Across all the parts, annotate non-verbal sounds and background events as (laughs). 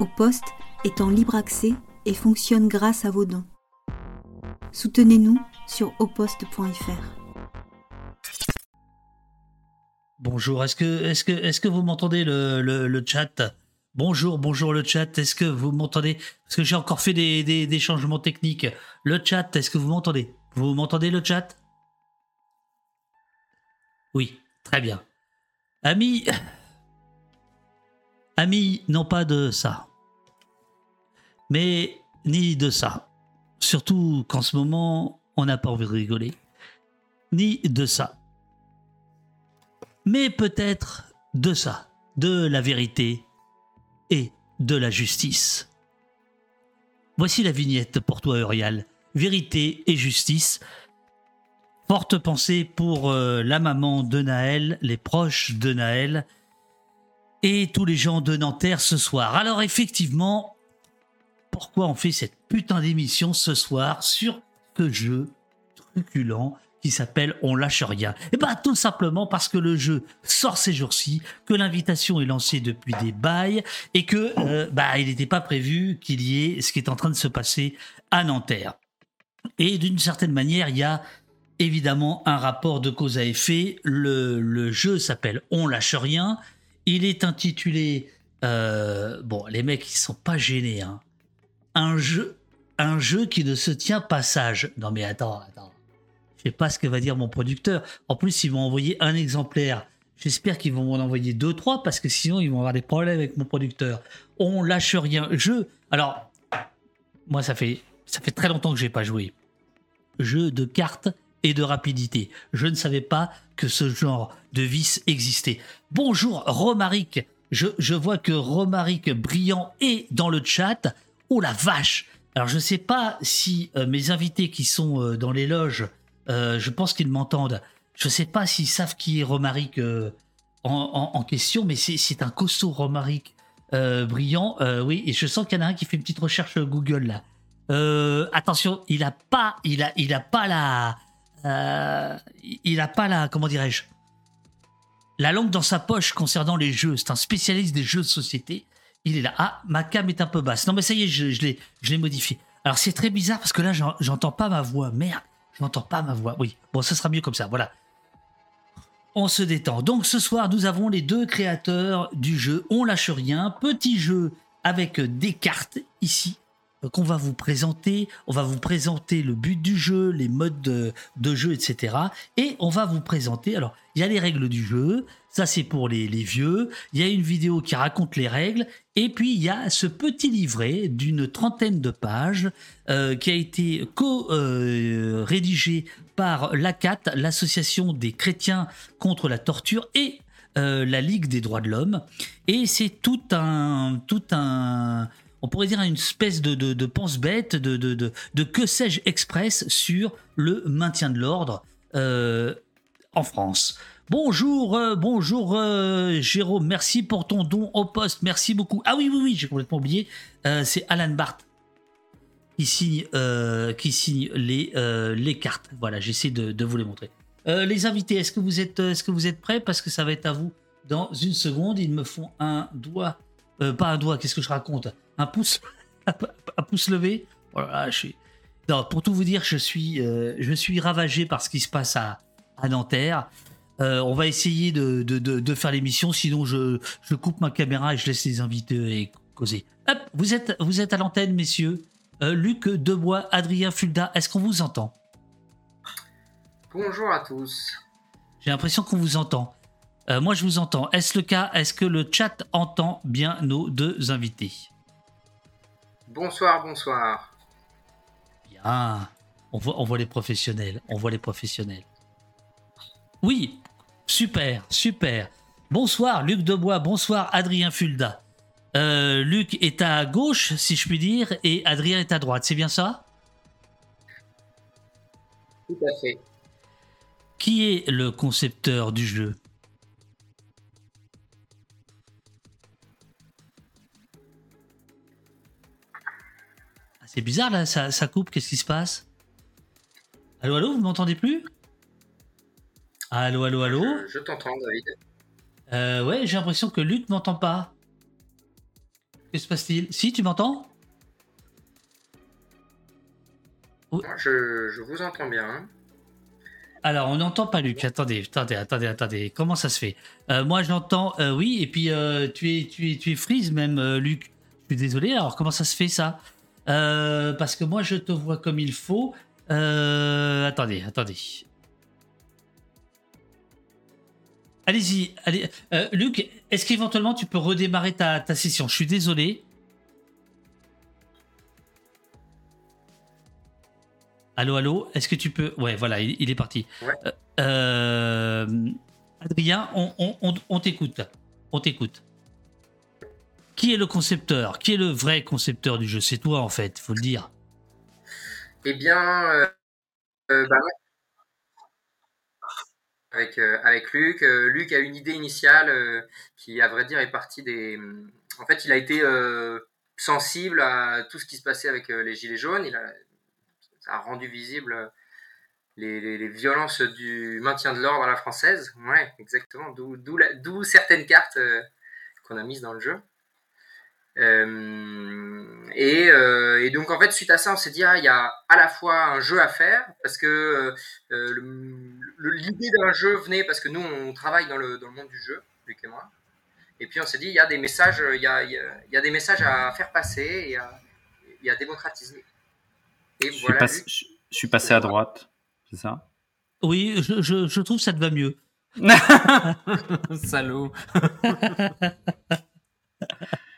Au poste est en libre accès et fonctionne grâce à vos dons. Soutenez-nous sur oposte.fr. Bonjour, est-ce que, est que, est que vous m'entendez le, chat? Bonjour, bonjour le chat, est-ce que vous m'entendez? Parce que j'ai encore fait des, des, changements techniques. Le chat, est-ce que vous m'entendez? Vous m'entendez le chat? Oui, très bien. Amis, amis, non pas de ça, mais ni de ça. Surtout qu'en ce moment, on n'a pas envie de rigoler. Ni de ça. Mais peut-être de ça, de la vérité et de la justice. Voici la vignette pour toi, Urial. Vérité et justice. Forte pensée pour euh, la maman de Naël, les proches de Naël et tous les gens de Nanterre ce soir. Alors effectivement, pourquoi on fait cette putain d'émission ce soir sur ce jeu truculent qui s'appelle On lâche rien? Eh bien tout simplement parce que le jeu sort ces jours-ci, que l'invitation est lancée depuis des bails et que euh, bah il n'était pas prévu qu'il y ait ce qui est en train de se passer à Nanterre. Et d'une certaine manière, il y a évidemment un rapport de cause à effet. Le, jeu s'appelle On lâche rien. Il est intitulé euh, bon, les mecs ils sont pas gênés hein un jeu, un jeu qui ne se tient pas sage. Non mais attends, attends. Je sais pas ce que va dire mon producteur. En plus, ils vont envoyer un exemplaire. J'espère qu'ils vont m'en envoyer deux, trois, parce que sinon, ils vont avoir des problèmes avec mon producteur. On lâche rien. Jeu. Alors, moi, ça fait, ça fait très longtemps que j'ai pas joué. Jeu de cartes et de rapidité. Je ne savais pas que ce genre de vice existait. Bonjour Romaric. Je, je vois que Romaric Brillant est dans le chat. Oh la vache Alors je sais pas si euh, mes invités qui sont euh, dans les loges, euh, je pense qu'ils m'entendent. Je sais pas s'ils savent qui est Romaric en, question, mais c'est un costaud Romaric brillant. oui, et je sens qu'il y en a un qui fait une petite recherche Google là. attention, il a pas, il a, il a pas la, il a pas la, comment dirais-je, la langue dans sa poche concernant les jeux. C'est un spécialiste des jeux de société il est là. Ah, ma cam est un peu basse. Non, mais ça y est, je, je l'ai modifié. Alors, c'est très bizarre parce que là, j'entends pas ma voix. Merde, je n'entends pas ma voix. Oui, bon, ça sera mieux comme ça. Voilà. On se détend. Donc, ce soir, nous avons les deux créateurs du jeu On lâche rien. Petit jeu avec des cartes ici qu'on va vous présenter. On va vous présenter le but du jeu, les modes de, jeu, etc. Et on va vous présenter. Alors, il y a les règles du jeu. Ça, c'est pour les, vieux. Il y a une vidéo qui raconte les règles. Et puis, il y a ce petit livret d'une trentaine de pages euh, qui a été co-rédigé par l'ACAT, l'Association des chrétiens contre la torture, et euh, la Ligue des droits de l'homme. Et c'est tout un, tout un, on pourrait dire une espèce de, pense-bête, de, que sais-je express sur le maintien de l'ordre euh, en France. Bonjour, euh, bonjour euh, Jérôme, merci pour ton don au poste, merci beaucoup. Ah oui, oui, oui, j'ai complètement oublié, c'est Alan Barth qui signe, les, cartes. Voilà, j'essaie de, vous les montrer. les invités, est-ce que, vous êtes, est-ce que vous êtes prêts? Parce que ça va être à vous dans une seconde. Ils me font un doigt, pas un doigt, qu'est-ce que je raconte un pouce, (laughs) un pouce levé. Voilà, je suis. pour tout vous dire, je suis, euh, je suis ravagé par ce qui se passe à, à Nanterre. Euh, on va essayer de, de, de, faire l'émission, sinon je, je, coupe ma caméra et je laisse les invités causer. Hop, vous êtes, vous êtes à l'antenne, messieurs. Euh, Luc Debois, Adrien Fulda, est-ce qu'on vous entend? Bonjour à tous. J'ai l'impression qu'on vous entend. Moi, je vous entends. Est-ce le cas? Est-ce que le chat entend bien nos deux invités? Bonsoir, bonsoir. Bien. On voit, on voit les professionnels. On voit les professionnels. Oui, super, super. Bonsoir Luc Debois, bonsoir Adrien Fulda. Euh, Luc est à gauche, si je puis dire, et Adrien est à droite, c'est bien ça? Tout à fait. Qui est le concepteur du jeu? C'est bizarre là, ça, coupe, qu'est-ce qui se passe? Allô, allô, vous m'entendez plus? Allô, allô, allô? Je, t'entends, David. Euh, ouais, j'ai l'impression que Luc m'entend pas. Que se passe-t-il? Si, tu m'entends? Je, je, vous entends bien. Alors, on n'entend pas Luc. Attendez, attendez, attendez, attendez. Comment ça se fait? Euh, Moi, j'entends, euh, oui, et puis euh, tu, es, tu, es, tu es freeze même, Luc. Je suis désolé. Alors, comment ça se fait ça? Parce que moi, je te vois comme il faut. attendez, attendez. Allez-y, allez. Luc, est-ce qu'éventuellement tu peux redémarrer ta, ta session? Je suis désolé. Allô, allô, est-ce que tu peux... Ouais, voilà, il, est parti. Euh, euh, Adrien, on, t'écoute. On t'écoute. Qui est le concepteur? Qui est le vrai concepteur du jeu? C'est toi, en fait, faut le dire. Eh bien, euh, bah, avec, avec Luc. Luc a une idée initiale qui, à vrai dire, est partie des... En fait, il a été sensible à tout ce qui se passait avec les Gilets jaunes. Il a ça a rendu visible les, violences du maintien de l'ordre à la française. Ouais, exactement. D'où certaines cartes euh, qu'on a mises dans le jeu. Euh, euh, et, donc en fait suite à ça on s'est dit ah, il y a à la fois un jeu à faire parce que l'idée d'un jeu venait parce que nous on travaille dans le, monde du jeu Luc et moi. Et puis on s'est dit il y a des messages il y a, il y a, des messages à faire passer et à, et à démocratiser. Je, suis passé à droite, c'est ça? Oui, je, trouve que ça te va mieux. (laughs) Salaud (laughs)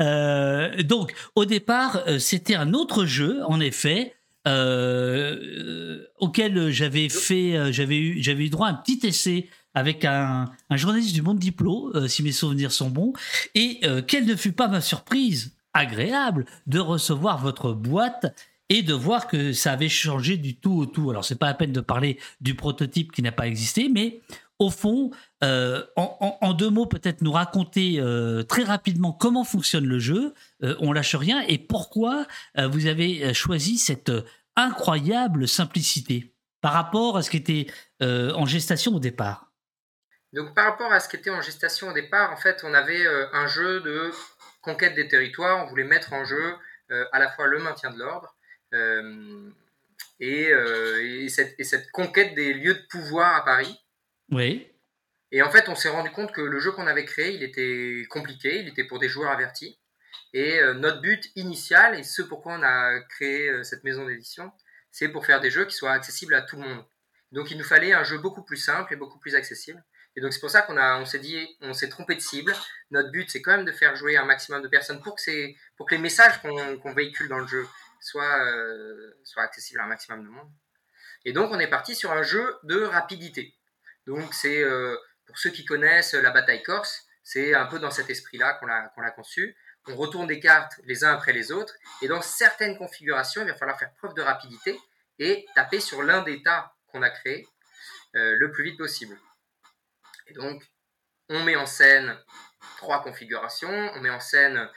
euh, donc, au départ, euh, c'était un autre jeu, en effet, euh, auquel j'avais fait, j'avais eu, j'avais eu droit à un petit essai avec un, journaliste du Monde Diplo, si mes souvenirs sont bons, et quelle ne fut pas ma surprise agréable de recevoir votre boîte et de voir que ça avait changé du tout au tout. Alors, c'est pas la peine de parler du prototype qui n'a pas existé, mais au fond, euh, en, deux mots, peut-être nous raconter euh, très rapidement comment fonctionne le jeu, euh, on lâche rien, et pourquoi vous avez choisi cette incroyable simplicité par rapport à ce qui était en gestation au départ? Donc, par rapport à ce qui était en gestation au départ, en fait, on avait un jeu de conquête des territoires, on voulait mettre en jeu à la fois le maintien de l'ordre, et, cette, conquête des lieux de pouvoir à Paris. Oui. Et en fait, on s'est rendu compte que le jeu qu'on avait créé, il était compliqué, il était pour des joueurs avertis. Et euh, notre but initial, et ce pourquoi on a créé cette maison d'édition, c'est pour faire des jeux qui soient accessibles à tout le monde. Donc il nous fallait un jeu beaucoup plus simple et beaucoup plus accessible. Et donc c'est pour ça qu'on a, on s'est dit, on s'est trompé de cible. Notre but, c'est quand même de faire jouer un maximum de personnes pour que, pour que les messages qu'on véhicule dans le jeu soit, euh, soit accessible à un maximum de monde. Et donc on est parti sur un jeu de rapidité. Donc c'est euh, pour ceux qui connaissent la bataille corse, c'est un peu dans cet esprit-là qu'on l'a conçu. On retourne des cartes les uns après les autres, et dans certaines configurations, il va falloir faire preuve de rapidité et taper sur l'un des tas qu'on a créé euh, le plus vite possible. Et donc, on met en scène trois configurations. On met en scène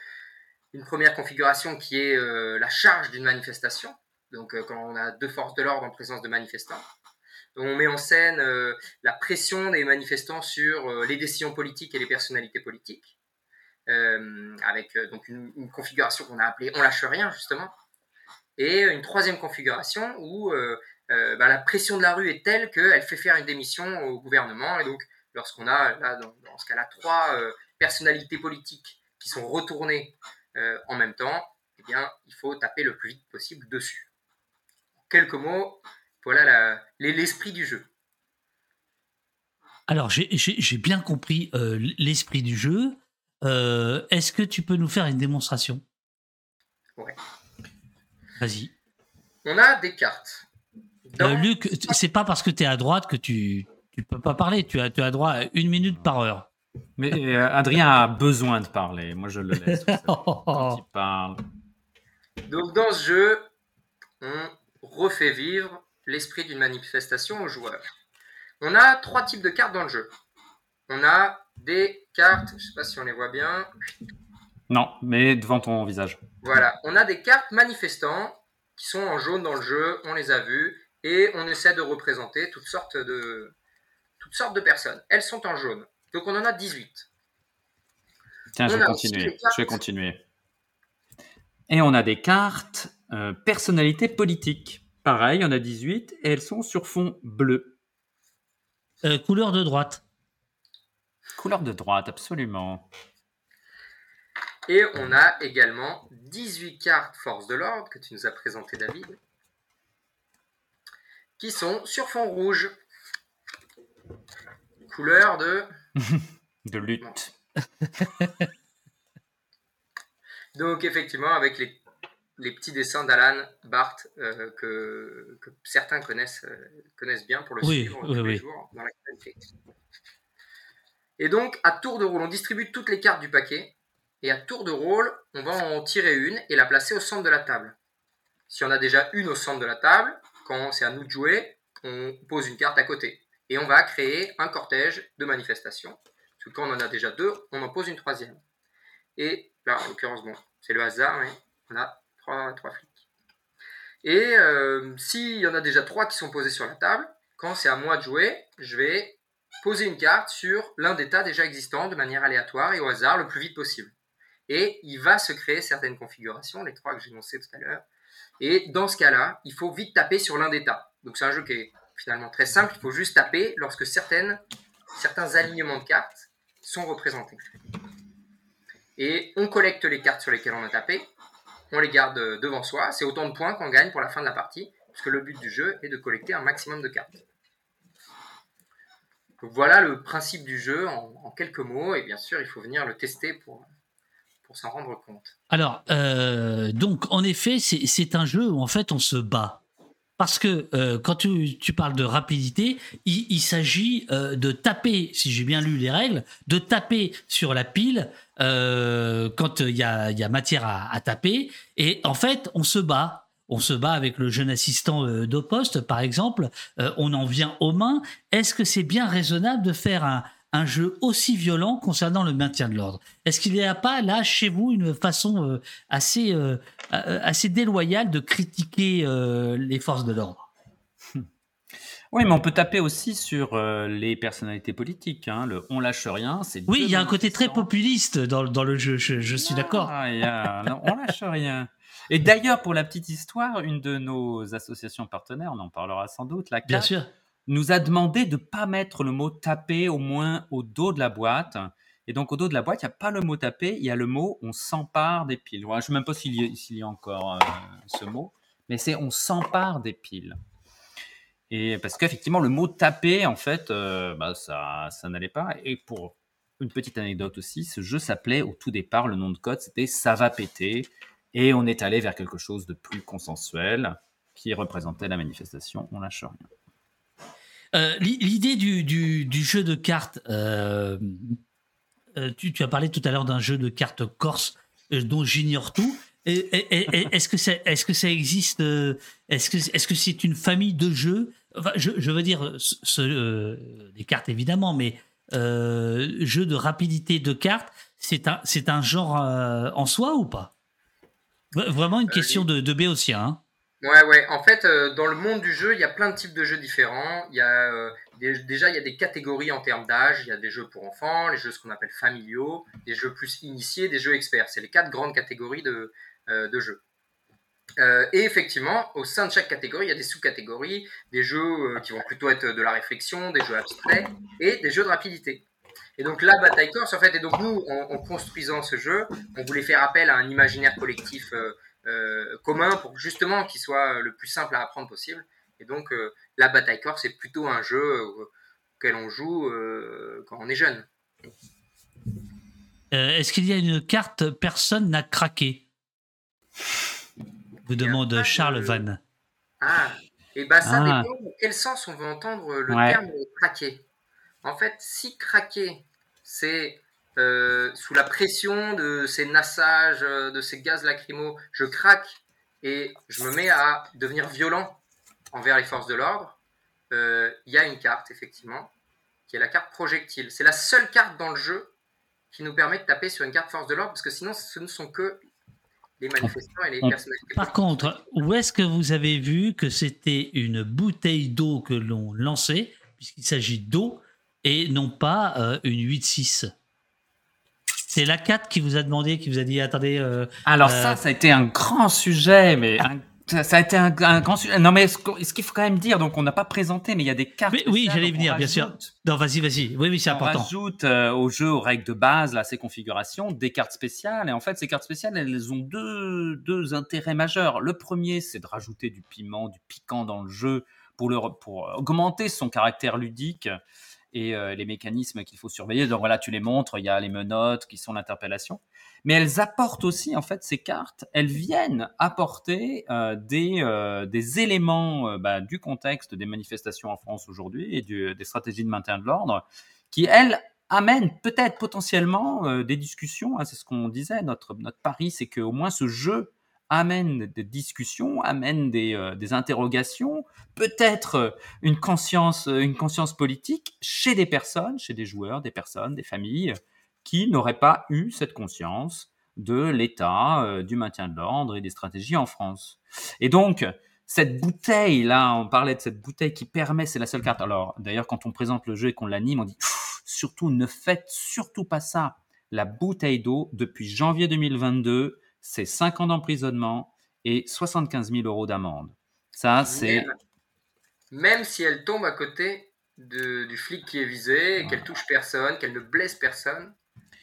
une première configuration qui est euh, la charge d'une manifestation, donc euh, quand on a deux forces de l'ordre en présence de manifestants. On met en scène euh, la pression des manifestants sur les décisions politiques et les personnalités politiques, avec donc une, configuration qu'on a appelée On lâche rien justement, et une troisième configuration où bah, la pression de la rue est telle qu'elle fait faire une démission au gouvernement, et donc lorsqu'on a là, dans, ce cas-là trois personnalités politiques qui sont retournées euh, en même temps, eh bien, il faut taper le plus vite possible dessus. Quelques mots, voilà l'esprit du jeu. Alors, j'ai bien compris euh, l'esprit du jeu. Euh, est-ce que tu peux nous faire une démonstration? Ouais. Vas-y. On a des cartes. Luc, c'est pas parce que tu es à droite que tu ne peux pas parler. Tu as, tu as droit à une minute par heure. Mais euh, Adrien a besoin de parler. Moi, je le laisse (laughs) quand il parle. Donc, dans ce jeu, on refait vivre l'esprit d'une manifestation aux joueurs. On a trois types de cartes dans le jeu. On a des cartes, je ne sais pas si on les voit bien. Non, mais devant ton visage. Voilà, on a des cartes manifestants qui sont en jaune dans le jeu, on les a vues, et on essaie de représenter toutes sortes de, toutes sortes de personnes. Elles sont en jaune. Donc on en a 18. Tiens, je vais continuer. Je vais continuer. Et on a des cartes euh, personnalité politique. Pareil, on a 18 et elles sont sur fond bleu. Euh, couleur de droite. Couleur de droite, absolument. Et on a également 18 cartes force de l'ordre que tu nous as présentées, David, qui sont sur fond rouge. Couleur de... (laughs) de lutte. (laughs) Donc effectivement, avec les, les petits dessins d'Alan Barth euh, que, que, certains connaissent, euh, connaissent bien pour le suivre tous les jours dans l'actualité. Et donc, à tour de rôle, on distribue toutes les cartes du paquet. Et à tour de rôle, on va en tirer une et la placer au centre de la table. Si on a déjà une au centre de la table, quand c'est à nous de jouer, on pose une carte à côté. Et on va créer un cortège de manifestations. Parce que quand on en a déjà deux, on en pose une troisième. Et là, en l'occurrence, bon, c'est le hasard, mais on a flics. Et euh, s'il y en a déjà trois qui sont posés sur la table, quand c'est à moi de jouer, je vais poser une carte sur l'un des tas déjà existants de manière aléatoire et au hasard le plus vite possible. Et il va se créer certaines configurations, les trois que j'ai énoncées tout à l'heure. Et dans ce cas-là, il faut vite taper sur l'un des tas. Donc c'est un jeu qui est finalement très simple, il faut juste taper lorsque certaines, certains alignements de cartes sont représentés. Et on collecte les cartes sur lesquelles on a tapé, on les garde devant soi, c'est autant de points qu'on gagne pour la fin de la partie, puisque le but du jeu est de collecter un maximum de cartes. Voilà le principe du jeu en, quelques mots, et bien sûr il faut venir le tester pour, pour s'en rendre compte. Alors, euh, donc en effet, c'est un jeu où en fait on se bat. Parce que euh, quand tu, parles de rapidité, il, s'agit euh, de taper, si j'ai bien lu les règles, de taper sur la pile quand il y a, matière à, taper. Et en fait, on se bat on se bat avec le jeune assistant euh, de poste, par exemple, euh, on en vient aux mains. Est-ce que c'est bien raisonnable de faire un, jeu aussi violent concernant le maintien de l'ordre? Est-ce qu'il n'y a pas là chez vous une façon euh, assez, assez déloyale de critiquer les forces de l'ordre? Oui, mais on peut taper aussi sur les personnalités politiques. Hein. Le on lâche rien, c'est. Oui, il y a un côté très populiste dans, le jeu. Je, suis d'accord. Ah, on lâche rien. Et d'ailleurs, pour la petite histoire, une de nos associations partenaires, on en parlera sans doute, la CAP, nous a demandé de ne pas mettre le mot taper au moins au dos de la boîte. Et donc, au dos de la boîte, il n'y a pas le mot taper, il y a le mot on s'empare des piles. je ne sais même pas s'il y, a encore euh, ce mot, mais c'est on s'empare des piles. Et parce qu'effectivement, le mot taper, en fait, euh, bah, ça, ça n'allait pas. Et pour une petite anecdote aussi, ce jeu s'appelait au tout départ, le nom de code, c'était Ça va péter. Et on est allé vers quelque chose de plus consensuel qui représentait la manifestation On lâche rien. Euh, l'idée du, jeu de cartes, euh, tu, as parlé tout à l'heure d'un jeu de cartes corse dont j'ignore tout. Est-ce que, ça, est que ça existe Est-ce que c'est -ce c'est une famille de jeux je, veux dire, ce, des cartes évidemment, mais jeu de rapidité de cartes, c'est un, un genre en soi ou pas? Vraiment une euh, question de, de béotien. Hein. Ouais, ouais. En fait, euh, dans le monde du jeu, il y a plein de types de jeux différents. Il y a euh, déjà il y a des catégories en termes d'âge. Il y a des jeux pour enfants, les jeux ce qu'on appelle familiaux, des jeux plus initiés, des jeux experts. C'est les quatre grandes catégories de, de jeux. Et effectivement, au sein de chaque catégorie, il y a des sous-catégories, des jeux qui vont plutôt être de la réflexion, des jeux abstraits et des jeux de rapidité. Et donc la bataille corse, en fait, et donc nous, en, construisant ce jeu, on voulait faire appel à un imaginaire collectif euh, euh, commun pour justement qu'il soit le plus simple à apprendre possible. Et donc euh, la bataille corse, c'est plutôt un jeu auquel on joue quand on est jeune. Est-ce qu'il y a une carte personne n'a craqué? Vous demande Charles Van. Ah, et bah ça ah. dépend dans quel sens on veut entendre le terme craquer. En fait, si craquer, c'est euh, sous la pression de ces nassages, euh, de ces gaz lacrymaux, je craque et je me mets à devenir violent envers les forces de l'ordre, euh, il y a une carte, effectivement, qui est la carte projectile. C'est la seule carte dans le jeu qui nous permet de taper sur une carte force de l'ordre, parce que sinon, ce ne sont que les manifestants et les personnalités. Par contre, où est-ce que vous avez vu que c'était une bouteille d'eau que l'on lançait, puisqu'il s'agit d'eau, et non pas euh, une 8-6. C'est la 4 qui vous a demandé, qui vous a dit attendez. Euh, Alors ça, ça a été un grand sujet, mais un ça, a été un, grand sujet. Non, mais ce, qu'il faut quand même dire, donc on n'a pas présenté, mais il y a des cartes. oui, j'allais venir, bien sûr. Non, vas-y, vas-y. Oui, oui, c'est important. On rajoute euh, au jeu, aux règles de base, là, ces configurations, des cartes spéciales. Et en fait, ces cartes spéciales, elles ont deux, deux intérêts majeurs. Le premier, c'est de rajouter du piment, du piquant dans le jeu pour, le, pour augmenter son caractère ludique et euh, les mécanismes qu'il faut surveiller. Donc voilà, tu les montres, il y a les menottes qui sont l'interpellation. Mais elles apportent aussi, en fait, ces cartes, elles viennent apporter euh, des, euh, des éléments bah, du contexte des manifestations en France aujourd'hui et des stratégies de maintien de l'ordre qui, elles, amènent peut-être potentiellement des discussions. Hein, c'est ce qu'on disait, notre, notre pari, c'est qu'au moins ce jeu amène des discussions, amène des, euh, des interrogations, peut-être euh, une conscience, euh, une conscience politique chez des personnes, chez des joueurs, des personnes, des familles qui n'auraient pas eu cette conscience de l'état, du maintien de l'ordre et des stratégies en France. Et donc, cette bouteille, là, on parlait de cette bouteille qui permet, c'est la seule carte. Alors, d'ailleurs, quand on présente le jeu et qu'on l'anime, on dit surtout, ne faites surtout pas ça. La bouteille d'eau, depuis janvier 2022, c'est 5 ans d'emprisonnement et 75 000 euros d'amende. Ça, c'est. Même, si elle tombe à côté du flic qui est visé, qu'elle touche personne, qu'elle ne blesse personne,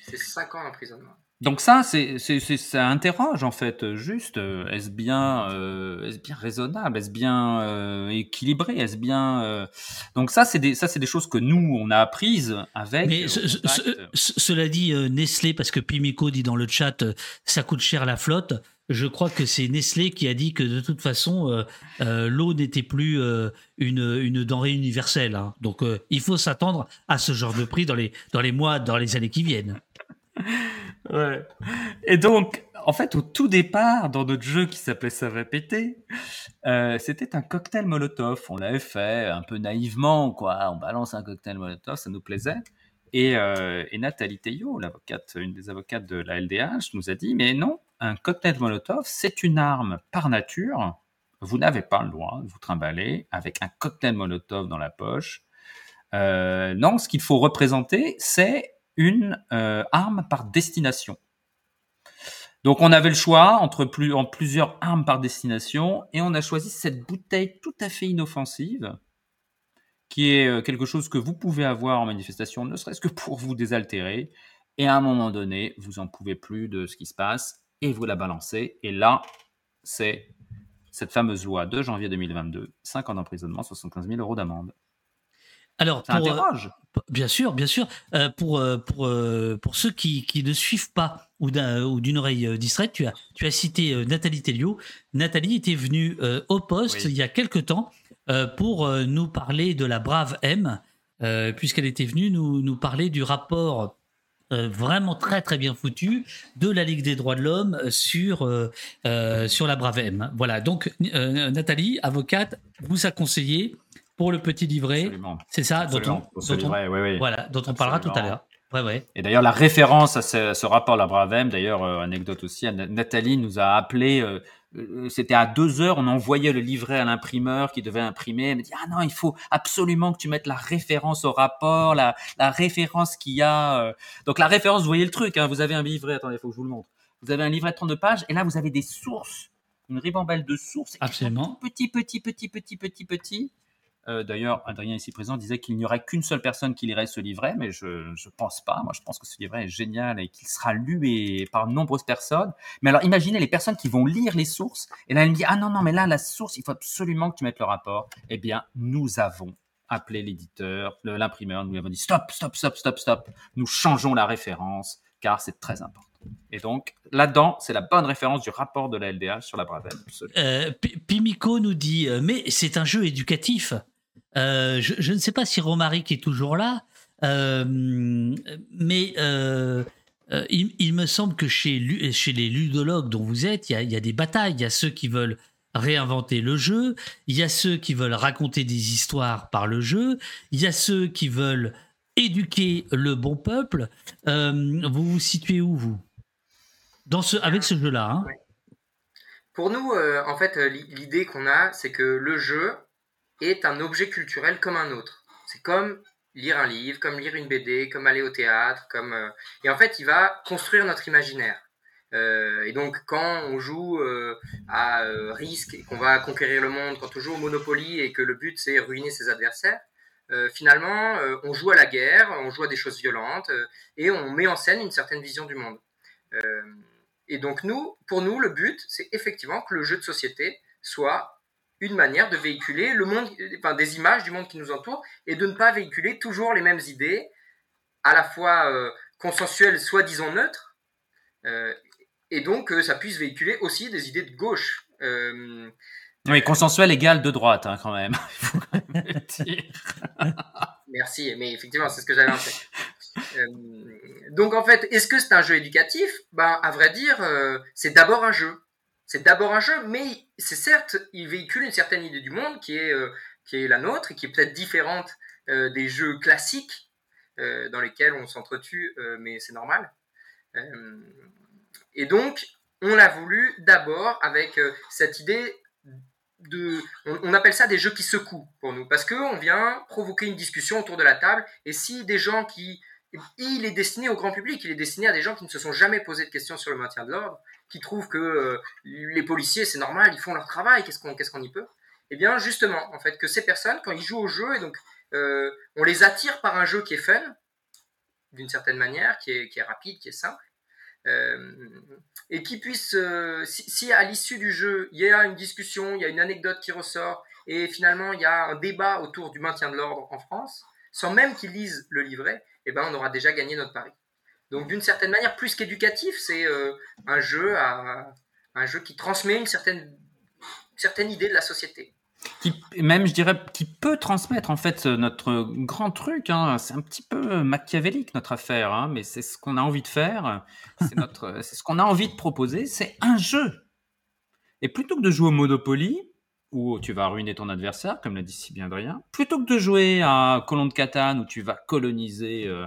c'est 5 ans d'emprisonnement. Donc ça, c'est, ça interroge en fait, juste, euh, est-ce bien, euh, est-ce bien raisonnable, est-ce bien euh, équilibré, est-ce bien... Donc ça, c'est des, ça, c'est des choses que nous, on a apprises avec... Mais cela dit, Nestlé, parce que Pimico dit dans le chat, ça coûte cher la flotte, je crois que c'est Nestlé qui a dit que de toute façon, l'eau n'était plus une, une denrée universelle. Hein. Donc il faut s'attendre à ce genre de prix dans les, dans les mois, dans les années qui viennent. (laughs) Et donc, en fait, au tout départ, dans notre jeu qui s'appelait Ça va péter, euh, c'était un cocktail Molotov. On l'avait fait un peu naïvement, quoi. On balance un cocktail Molotov, ça nous plaisait. Et, euh, Nathalie Théo, l'avocate, une des avocates de la LDH, nous a dit Mais non, un cocktail Molotov, c'est une arme par nature. Vous n'avez pas le droit de vous trimballer avec un cocktail Molotov dans la poche. Euh, non, ce qu'il faut représenter, c'est une euh, arme par destination. Donc on avait le choix entre plus, en plusieurs armes par destination et on a choisi cette bouteille tout à fait inoffensive qui est euh, quelque chose que vous pouvez avoir en manifestation, ne serait-ce que pour vous désaltérer. Et à un moment donné, vous en pouvez plus de ce qui se passe et vous la balancez. Et là, c'est cette fameuse loi de janvier 2022, 5 ans d'emprisonnement, 75 000 euros d'amende. Alors, pour, euh, bien sûr, bien sûr. Euh, pour, euh, pour, pour ceux qui, qui ne suivent pas ou d'une oreille distraite, tu as, tu as cité Nathalie Telliot. Nathalie était venue au poste il y a quelque temps pour nous parler de la brave M, puisqu'elle était venue nous, nous parler du rapport vraiment très très bien foutu de la Ligue des droits de l'homme sur, sur la brave M. Voilà, donc Nathalie, avocate, vous a conseillé pour le petit livret. C'est ça, dont on, Voilà, dont on parlera tout à l'heure. Ouais, ouais. Et d'ailleurs, la référence à ce, rapport La Bravem, d'ailleurs, euh, anecdote aussi, Nathalie nous a appelé, euh, euh, c'était à deux heures, on envoyait le livret à l'imprimeur qui devait imprimer. Elle me dit, ah non, il faut absolument que tu mettes la référence au rapport, la, la référence qu'il y a. Donc la référence, vous voyez le truc, hein, vous avez un livret, attendez, il faut que je vous le montre. Vous avez un livret de 32 pages, et là, vous avez des sources, une ribambelle de sources. Absolument. Petit, petit, petit, petit, petit, petit. Euh, d'ailleurs, Adrien ici présent disait qu'il n'y aurait qu'une seule personne qui lirait ce livret, mais je ne pense pas. Moi, je pense que ce livret est génial et qu'il sera lu par de nombreuses personnes. Mais alors, imaginez les personnes qui vont lire les sources et là, elle me dit, ah non, non, mais là, la source, il faut absolument que tu mettes le rapport. Eh bien, nous avons appelé l'éditeur, l'imprimeur, nous lui avons dit, stop, stop, stop, stop, stop. Nous changeons la référence car c'est très important. Et donc, là-dedans, c'est la bonne référence du rapport de la LDH sur la Bravelle. Euh, Pimico nous dit, euh, mais c'est un jeu éducatif. Euh, je, ne sais pas si Romaric est toujours là, euh, mais euh, il, me semble que chez, les ludologues dont vous êtes, il y, a, des batailles. Il y a ceux qui veulent réinventer le jeu, il y a ceux qui veulent raconter des histoires par le jeu, il y a ceux qui veulent éduquer le bon peuple. vous vous situez où, vous? Dans ce, Avec ce jeu-là hein? Pour nous, en fait, l'idée qu'on a, c'est que le jeu, est un objet culturel comme un autre. C'est comme lire un livre, comme lire une BD, comme aller au théâtre, comme et en fait il va construire notre imaginaire. et donc quand on joue à risque et qu'on va conquérir le monde, quand on joue au Monopoly et que le but c'est ruiner ses adversaires, finalement on joue à la guerre, on joue à des choses violentes et on met en scène une certaine vision du monde. et donc nous, pour nous, le but c'est effectivement que le jeu de société soit une manière de véhiculer le monde, enfin, des images du monde qui nous entoure et de ne pas véhiculer toujours les mêmes idées, à la fois euh, consensuelles, soit disons neutres, euh, et donc que ça puisse véhiculer aussi des idées de gauche. Euh, oui, consensuel égale de droite, hein, quand même. (laughs) (laughs) Merci, mais effectivement, c'est ce que j'avais en tête. donc en fait, est-ce que c'est un jeu éducatif? Ben, à vrai dire, c'est d'abord un jeu c'est d'abord un jeu, mais c'est certes, il véhicule une certaine idée du monde qui est, euh, qui est la nôtre et qui est peut-être différente euh, des jeux classiques euh, dans lesquels on s'entretue, mais c'est normal. et donc, on l'a voulu d'abord avec cette idée de, on, appelle ça des jeux qui secouent pour nous, parce qu'on vient provoquer une discussion autour de la table, et si des gens qui il est destiné au grand public, il est destiné à des gens qui ne se sont jamais posé de questions sur le maintien de l'ordre, qui trouvent que euh, les policiers, c'est normal, ils font leur travail, qu'est-ce qu'on qu'est-ce qu'on y peut? Eh bien, justement, en fait, que ces personnes, quand ils jouent au jeu, et donc euh, on les attire par un jeu qui est fun, d'une certaine manière, qui est, qui est, rapide, qui est simple, euh, et qui puisse, si, si, à l'issue du jeu, il y a une discussion, il y a une anecdote qui ressort, et finalement il y a un débat autour du maintien de l'ordre en France, sans même qu'ils lisent le livret, eh ben, on aura déjà gagné notre pari. Donc d'une certaine manière, plus qu'éducatif, c'est euh, un jeu un jeu qui transmet une certaine, certaine idée de la société. Qui, même, je dirais, qui peut transmettre en fait notre grand truc. Hein. C'est un petit peu machiavélique notre affaire, hein, mais c'est ce qu'on a envie de faire. C'est (laughs) notre, c'est ce qu'on a envie de proposer. C'est un jeu. Et plutôt que de jouer au Monopoly, où tu vas ruiner ton adversaire, comme l'a dit si bien Adrien, plutôt que de jouer à Colon de Catane où tu vas coloniser euh,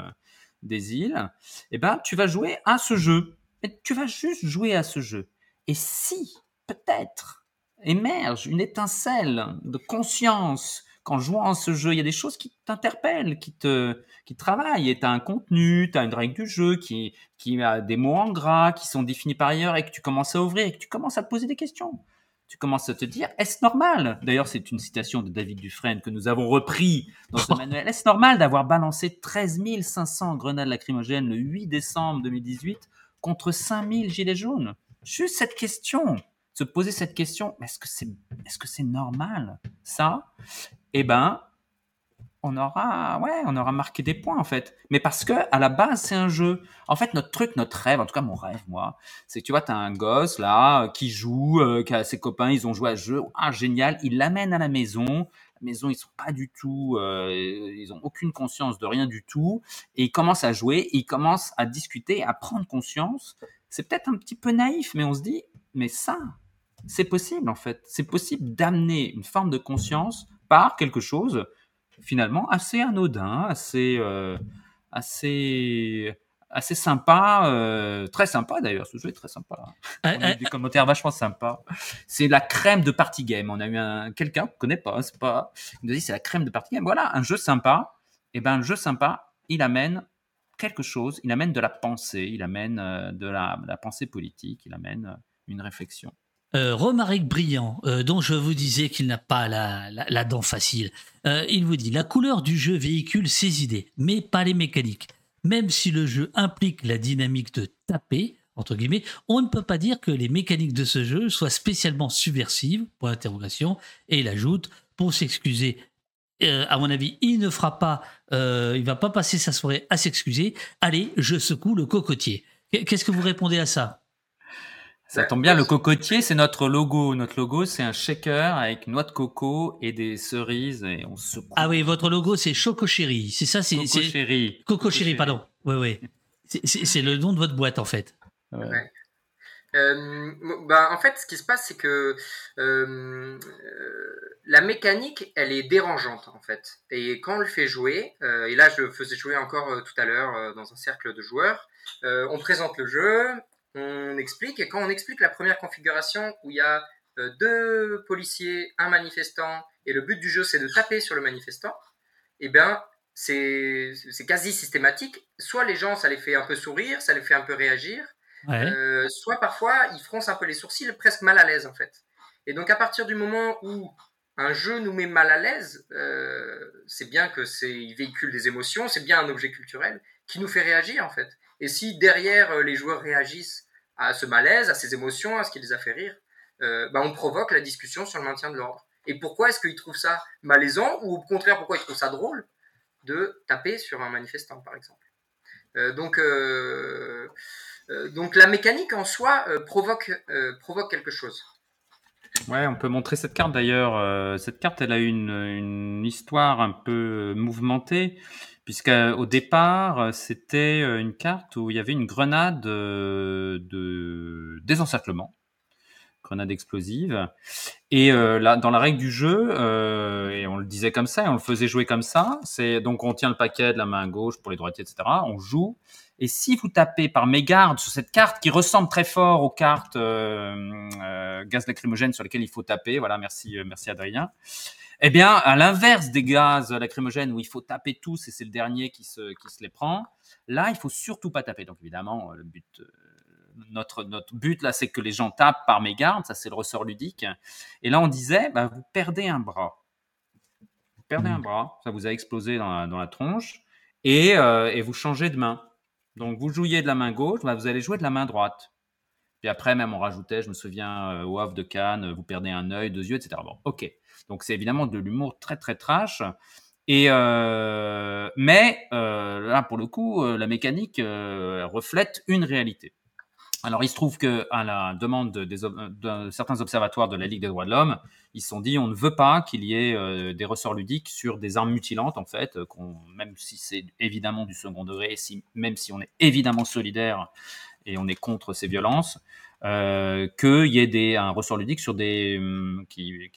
des îles, eh ben, tu vas jouer à ce jeu. Et tu vas juste jouer à ce jeu. Et si, peut-être, émerge une étincelle de conscience qu'en jouant à ce jeu, il y a des choses qui t'interpellent, qui te, qui travaillent, et tu as un contenu, tu as une règle du jeu qui, qui a des mots en gras, qui sont définis par ailleurs, et que tu commences à ouvrir, et que tu commences à te poser des questions tu commences à te dire, est-ce normal? D'ailleurs, c'est une citation de David Dufresne que nous avons repris dans ce (laughs) manuel. Est-ce normal d'avoir balancé 13 500 grenades lacrymogènes le 8 décembre 2018 contre 5000 gilets jaunes? Juste cette question, se poser cette question, est-ce que c'est est-ce que c'est normal? Ça Eh ben, on aura, ouais, on aura marqué des points en fait. Mais parce que à la base, c'est un jeu. En fait, notre truc, notre rêve, en tout cas mon rêve, moi, c'est tu vois, t'as un gosse là qui joue, euh, qui a ses copains, ils ont joué à ce jeu, ah génial, il l'amène à la maison. La maison, ils sont pas du tout, euh, ils ont aucune conscience de rien du tout, et ils commencent à jouer, ils commencent à discuter, à prendre conscience. C'est peut-être un petit peu naïf, mais on se dit, mais ça, c'est possible en fait. C'est possible d'amener une forme de conscience par quelque chose finalement assez anodin, assez, euh, assez, assez sympa, euh, très sympa d'ailleurs. Ce jeu est très sympa. On a eu des commentaires vachement sympas. C'est la crème de party game. On a eu un quelqu'un qu'on connaît pas, c'est pas. Il nous dit c'est la crème de party game. Voilà, un jeu sympa. Et eh ben un jeu sympa, il amène quelque chose. Il amène de la pensée. Il amène euh, de la, de la pensée politique. Il amène une réflexion. Euh, Romaric Brillant, euh, dont je vous disais qu'il n'a pas la, dent facile, euh, il vous dit La couleur du jeu véhicule ses idées, mais pas les mécaniques. Même si le jeu implique la dynamique de taper, entre guillemets, on ne peut pas dire que les mécaniques de ce jeu soient spécialement subversives, pour l'interrogation, et il ajoute, pour s'excuser, à mon avis, il ne fera pas, il va pas passer sa soirée à s'excuser. Allez, je secoue le cocotier. Qu'est-ce que vous répondez à ça? Ça tombe bien, le cocotier, c'est notre logo. Notre logo, c'est un shaker avec noix de coco et des cerises et on se. Ah oui, votre logo, c'est Choco Chéri. C'est ça, c'est. Coco Chéri. Coco Chéri, pardon. Oui, oui. C'est le nom de votre boîte, en fait. Ouais. Euh, bah, en fait, ce qui se passe, c'est que euh, la mécanique, elle est dérangeante, en fait. Et quand on le fait jouer, euh, et là, je le faisais jouer encore tout à l'heure dans un cercle de joueurs, on présente le jeu, on explique, et quand on explique la première configuration où il y a euh, deux policiers, un manifestant, et le but du jeu c'est de taper sur le manifestant, eh bien, c'est quasi systématique. Soit les gens, ça les fait un peu sourire, ça les fait un peu réagir, euh, soit parfois ils froncent un peu les sourcils, presque mal à l'aise en fait. Et donc à partir du moment où un jeu nous met mal à l'aise, euh, c'est bien que c'est il véhicule des émotions, c'est bien un objet culturel qui nous fait réagir en fait. Et si derrière les joueurs réagissent à ce malaise, à ces émotions, à ce qui les a fait rire, bah, on provoque la discussion sur le maintien de l'ordre. Et pourquoi est-ce qu'ils trouvent ça malaisant ou au contraire pourquoi ils trouvent ça drôle de taper sur un manifestant par exemple? Euh, donc, euh, euh, donc la mécanique en soi provoque, provoque quelque chose. Ouais, on peut montrer cette carte d'ailleurs. cette carte, elle a une, une histoire un peu mouvementée, puisqu'au départ, c'était une carte où il y avait une grenade de désencerclement grenade explosive. Et euh, là, dans la règle du jeu, euh, et on le disait comme ça, et on le faisait jouer comme ça, c'est donc on tient le paquet de la main gauche pour les droitiers, etc. On joue. Et si vous tapez par mégarde sur cette carte qui ressemble très fort aux cartes euh, gaz lacrymogène sur lesquelles il faut taper, voilà, merci, merci Adrien. Eh bien, à l'inverse des gaz lacrymogènes où il faut taper tous et c'est le dernier qui se, qui se les prend, là, il faut surtout pas taper. Donc évidemment, le but notre, notre but là, c'est que les gens tapent par mégarde, ça c'est le ressort ludique. Et là, on disait, bah, vous perdez un bras. Vous perdez un mmh. bras, ça vous a explosé dans la, tronche, et, euh, et, vous changez de main. Donc vous jouiez de la main gauche, bah, vous allez jouer de la main droite. Puis après, même on rajoutait, je me souviens, euh, au de Cannes, vous perdez un œil, deux yeux, etc. Bon, ok. Donc c'est évidemment de l'humour très très trash. Et euh, mais là, pour le coup, la mécanique reflète une réalité. Alors, il se trouve que à la demande de certains observatoires de la Ligue des droits de l'homme, ils se sont dit on ne veut pas qu'il y ait euh, des ressorts ludiques sur des armes mutilantes, en fait, euh, même si c'est évidemment du second degré, si, même si on est évidemment solidaire et on est contre ces violences, euh, qu'il y ait des, un ressort ludique sur des hum, qui,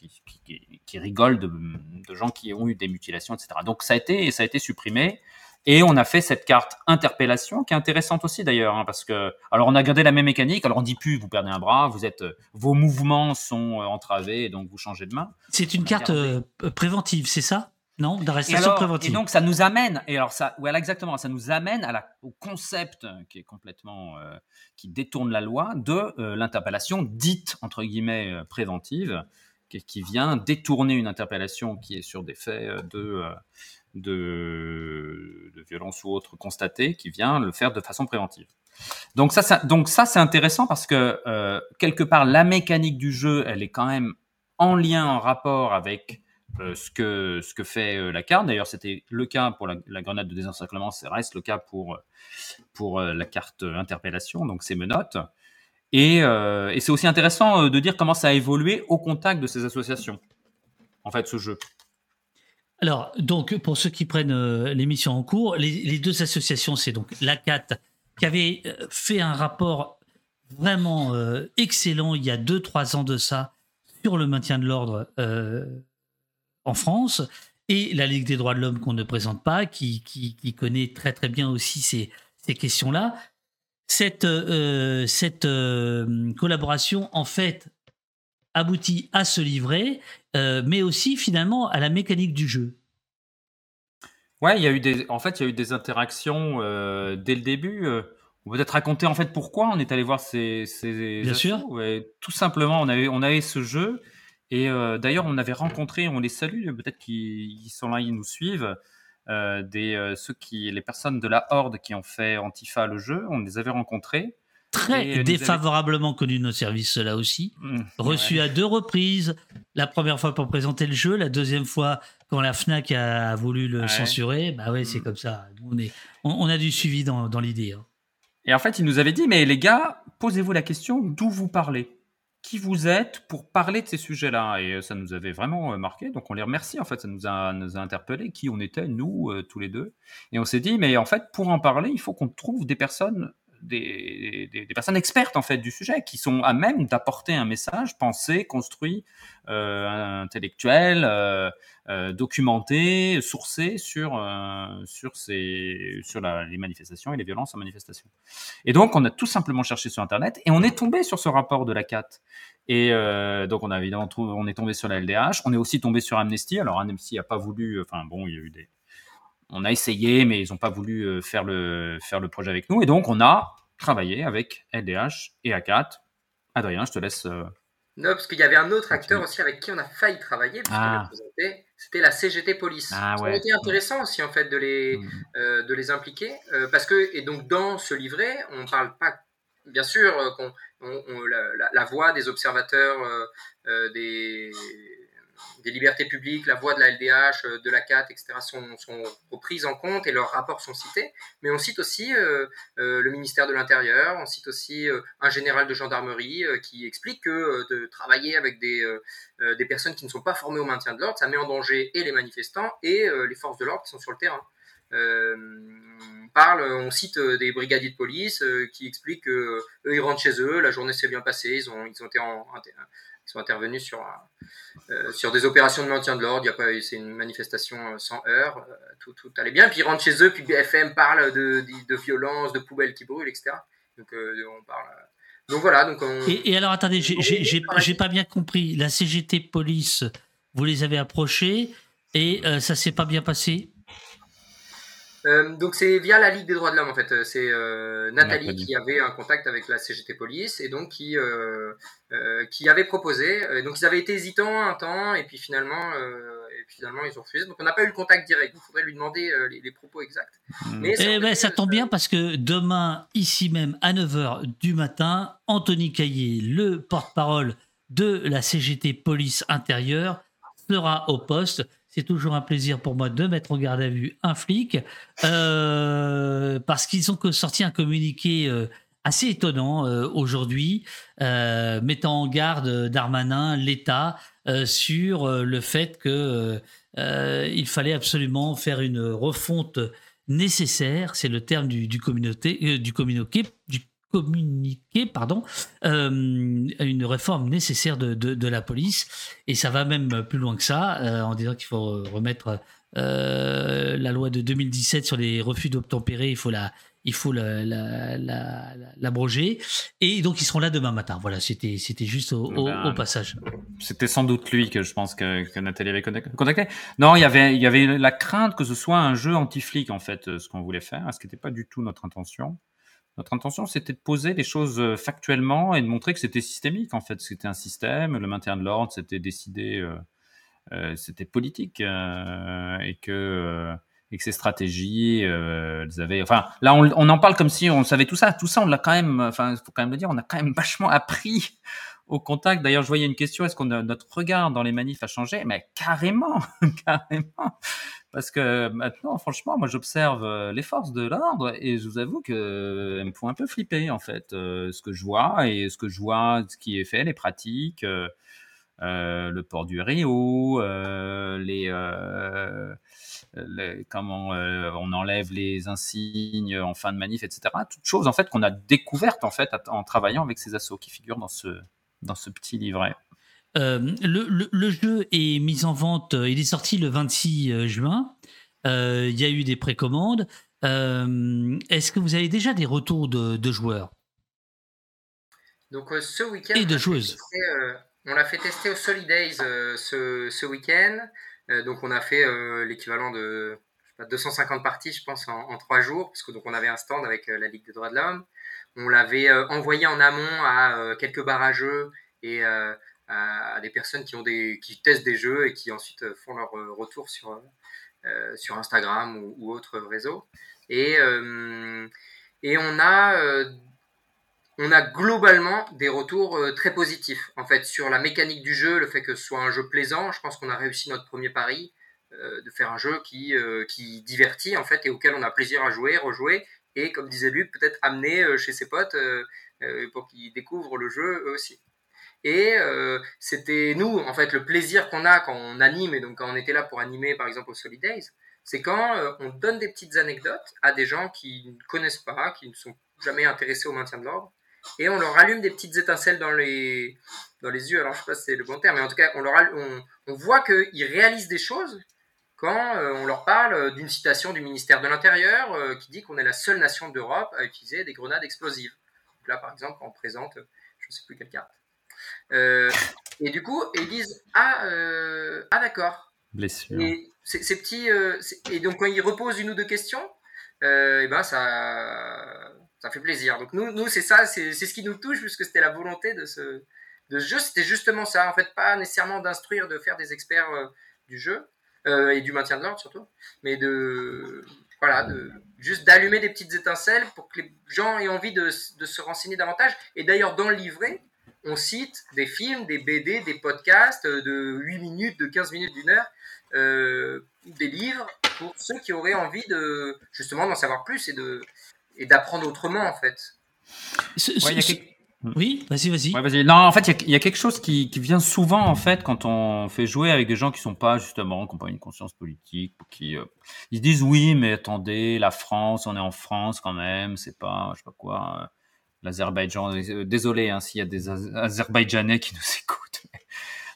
qui, rigolent de, de, gens qui ont eu des mutilations, etc. Donc ça a été ça a été supprimé. Et on a fait cette carte interpellation qui est intéressante aussi d'ailleurs, hein, parce que alors on a gardé la même mécanique. Alors on dit plus vous perdez un bras, vous êtes vos mouvements sont euh, entravés et donc vous changez de main. C'est une carte euh, préventive, c'est ça? Non, d'arrestation préventive. Et donc ça nous amène, et alors ça, voilà exactement, ça nous amène à la, au concept qui est complètement, euh, qui détourne la loi de l'interpellation dite entre guillemets préventive, qui, qui, vient détourner une interpellation qui est sur des faits de de, de violence ou autre constatée qui vient le faire de façon préventive. Donc ça, ça donc ça c'est intéressant parce que euh, quelque part la mécanique du jeu, elle est quand même en lien, en rapport avec euh, ce que ce que fait euh, la carte. D'ailleurs, c'était le cas pour la, grenade de désencerclement, ça reste le cas pour pour la carte interpellation, donc c'est menottes. Et, et c'est aussi intéressant de dire comment ça a évolué au contact de ces associations. En fait, ce jeu. Alors, donc, pour ceux qui prennent euh, l'émission en cours, les, deux associations, c'est donc la CAT, qui avait euh, fait un rapport vraiment euh, excellent il y a deux, trois ans de ça sur le maintien de l'ordre en France, et la Ligue des droits de l'homme qu'on ne présente pas, qui, qui, connaît très très bien aussi ces, ces questions-là. Cette, cette collaboration, en fait, aboutit à se livrer, euh, mais aussi finalement à la mécanique du jeu. Ouais, il y a eu des, en fait, il y a eu des interactions euh, dès le début. Euh, on peut peut-être raconter en fait pourquoi on est allé voir ces, ces Bien sûr. tout simplement, on avait, on avait ce jeu et d'ailleurs on avait rencontré, on les salue, peut-être qu'ils sont là, ils nous suivent. des ceux qui, les personnes de la Horde qui ont fait Antifa le jeu, on les avait rencontrés très défavorablement connu de nos services, là aussi. Mmh, Reçu à deux reprises. La première fois pour présenter le jeu, la deuxième fois quand la FNAC a voulu le censurer. Bah ouais, c'est mmh. comme ça. On, est, on, a du suivi dans, dans l'idée. Hein. Et en fait, il nous avait dit, mais les gars, posez-vous la question d'où vous parlez qui vous êtes pour parler de ces sujets-là. Et euh, ça nous avait vraiment euh, marqué, donc on les remercie, en fait, ça nous a, nous interpellé qui on était, nous, euh, tous les deux. Et on s'est dit, mais en fait, pour en parler, il faut qu'on trouve des personnes des, personnes expertes en fait du sujet, qui sont à même d'apporter un message pensé, construit, euh, intellectuel, euh, euh, documenté, sourcé sur sur ces sur les manifestations et les violences en manifestation. Et donc on a tout simplement cherché sur internet et on est tombé sur ce rapport de la CAT. Et donc on a évidemment on est tombé sur la LDH, on est aussi tombé sur Amnesty. Alors Amnesty n'a pas voulu, enfin bon, il y a eu des on a essayé, mais ils n'ont pas voulu faire le, faire le projet avec nous. Et donc, on a travaillé avec LDH et ACAT. Adrien, je te laisse. Non, parce qu'il y avait un autre acteur aussi avec qui on a failli travailler, ah. c'était la CGT Police. Ah, ouais. été intéressant aussi en fait de les, mmh. de les impliquer, parce que et donc dans ce livret, on parle pas bien sûr, euh, qu'on, la, voix des observateurs euh, euh, des, des, libertés publiques, la voix de la LDH, de la CAT, etc., sont, sont prises en compte et leurs rapports sont cités. Mais on cite aussi le ministère de l'Intérieur, on cite aussi un général de gendarmerie qui explique que de travailler avec des, des personnes qui ne sont pas formées au maintien de l'ordre, ça met en danger et les manifestants et les forces de l'ordre qui sont sur le terrain. Euh, on parle, on cite euh, des brigadiers de police euh, qui expliquent qu'eux, ils rentrent chez eux, la journée s'est bien passée, ils ont, ils ont été ils sont intervenus sur, sur des opérations de maintien de l'ordre. C'est une manifestation sans heurts. tout, tout, allait bien. Puis ils rentrent chez eux, puis BFM parle de, de, violence, de poubelles qui brûlent, etc. Donc on parle. Donc voilà. Donc et, alors attendez, j'ai pas bien compris. La CGT police, vous les avez approchés et ça s'est pas bien passé? Euh, donc c'est via la Ligue des droits de l'homme en fait. Euh, c'est euh, Nathalie qui avait un contact avec la CGT Police et donc qui qui avait proposé. donc ils avaient été hésitants un temps et puis finalement et finalement ils ont refusé. Donc on n'a pas eu le contact direct. Il faudrait lui demander les, propos exacts. Hmm. Mais eh ben, ça tombe bien parce que demain ici même à 9h du matin, Anthony Caillé, le porte-parole de la CGT Police intérieure, sera au poste c'est toujours un plaisir pour moi de mettre en garde à vue un flic, euh, parce qu'ils ont sorti un communiqué euh, assez étonnant euh, aujourd'hui, mettant en garde Darmanin, l'État, sur le fait que il fallait absolument faire une refonte nécessaire, c'est le terme du, communauté, du communiqué, communiquer, pardon, euh, une réforme nécessaire de, de, la police. Et ça va même plus loin que ça, euh, en disant qu'il faut remettre euh, la loi de 2017 sur les refus d'obtempérer, il faut la il faut l'abroger. et donc, ils seront là demain matin. Voilà, c'était, juste au, ben, passage. C'était sans doute lui que je pense que, que, Nathalie avait contacté. Non, il y avait, il y avait la crainte que ce soit un jeu anti-flic, en fait, ce qu'on voulait faire, ce qui n'était pas du tout notre intention. Notre intention, c'était de poser les choses euh, factuellement et de montrer que c'était systémique, en fait. C'était un système, le maintien de l'ordre, c'était décidé, euh, euh, c'était politique, et que et que ces stratégies, elles avaient. Enfin, là, on, on, en parle comme si on savait tout ça. Tout ça, on l'a quand même. Enfin, faut quand même le dire, on a quand même (laughs) vachement appris au contact. D'ailleurs, je voyais une question est-ce qu'on notre regard dans les manifs a changé? Mais carrément, (laughs) carrément. Parce que maintenant, franchement, moi, j'observe euh, les forces de l'ordre et je vous avoue que euh, me font un peu flipper, en fait, euh, ce que je vois et ce que je vois, ce qui est fait, les pratiques, le port du Rio, les, comment on enlève les insignes en fin de manif, etc. Toutes choses, en fait, qu'on a découvertes, en fait, en travaillant avec ces assos qui figurent dans ce, dans ce petit livret. Euh, le, jeu est mis en vente, euh, il est sorti le 26 euh, juin. il y a eu des précommandes. Est-ce que vous avez déjà des retours de, joueurs? Donc ce week-end, et de joueuses. on l'a fait tester au Solidays ce, ce week-end. donc on a fait l'équivalent de 250 parties, je pense, en, trois jours, parce que donc on avait un stand avec la Ligue des droits de l'homme. On l'avait envoyé en amont à quelques barrageux et à, des personnes qui, ont des, qui testent des jeux et qui ensuite euh, font leur euh, retour sur, euh, sur Instagram ou, autres réseaux. Et, et on a on a globalement des retours très positifs en fait sur la mécanique du jeu, le fait que ce soit un jeu plaisant. Je pense qu'on a réussi notre premier pari de faire un jeu qui, qui divertit en fait et auquel on a plaisir à jouer, rejouer et comme disait Luc, peut-être amener chez ses potes pour qu'ils découvrent le jeu eux aussi. Et euh, c'était nous, en fait, le plaisir qu'on a quand on anime, et donc quand on était là pour animer, par exemple, au Solidays, c'est quand euh, on donne des petites anecdotes à des gens qui ne connaissent pas, qui ne sont jamais intéressés au maintien de l'ordre, et on leur allume des petites étincelles dans les, dans les yeux. Alors, je sais pas si c'est le bon terme, mais en tout cas, on, leur on, on voit qu'ils réalisent des choses quand euh, on leur parle d'une citation du ministère de l'Intérieur qui dit qu'on est la seule nation d'Europe à utiliser des grenades explosives. Là, par exemple, on présente, je ne sais plus quelle carte, et du coup, ils disent Ah, euh, ah d'accord. Blessure. Et ces petits, et donc quand il repose une ou deux questions, et ben ça, ça fait plaisir. Donc nous, nous c'est ça, c'est ce qui nous touche, puisque c'était la volonté de ce, de ce jeu. C'était justement ça, en fait, pas nécessairement d'instruire, de faire des experts du jeu, et du maintien de l'ordre surtout, mais de, voilà, de, juste d'allumer des petites étincelles pour que les gens aient envie de, de se renseigner davantage. Et d'ailleurs, dans le livret, on cite des films, des BD, des podcasts de 8 minutes, de 15 minutes, d'une heure, euh, des livres pour ceux qui auraient envie de justement d'en savoir plus et de et d'apprendre autrement en fait. Oui, vas-y, vas-y. vas non, en fait, il y, a quelque chose qui, qui, vient souvent, en fait, quand on fait jouer avec des gens qui sont pas, justement, qui n'ont pas une conscience politique, qui euh, ils disent oui, mais attendez, la France, on est en France quand même, c'est pas, je sais pas quoi, euh, l'Azerbaïdjan. Euh, désolé hein, s'il y a des Azerbaïdjanais qui nous (laughs) écoutent.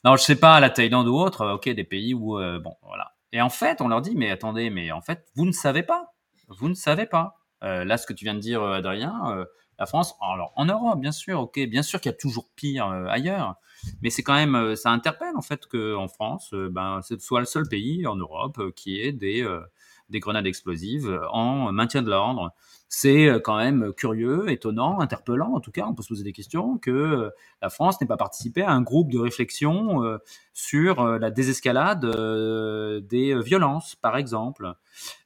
non, je sais pas, la Thaïlande ou autre, ok, des pays où, bon, voilà. Et en fait, on leur dit, mais attendez, mais en fait, vous ne savez pas, vous ne savez pas. là, ce que tu viens de dire, Adrien la France, alors en Europe, bien sûr, ok, bien sûr qu'il y a toujours pire euh, ailleurs, mais c'est quand même, euh, ça interpelle en fait qu'en France, euh, ben, ce soit le seul pays en Europe qui ait des, des grenades explosives en maintien de l'ordre c'est euh, quand même curieux, étonnant, interpellant. En tout cas, on peut se poser des questions que euh, la France n'ait pas participé à un groupe de réflexion euh, sur la désescalade des violences, par exemple.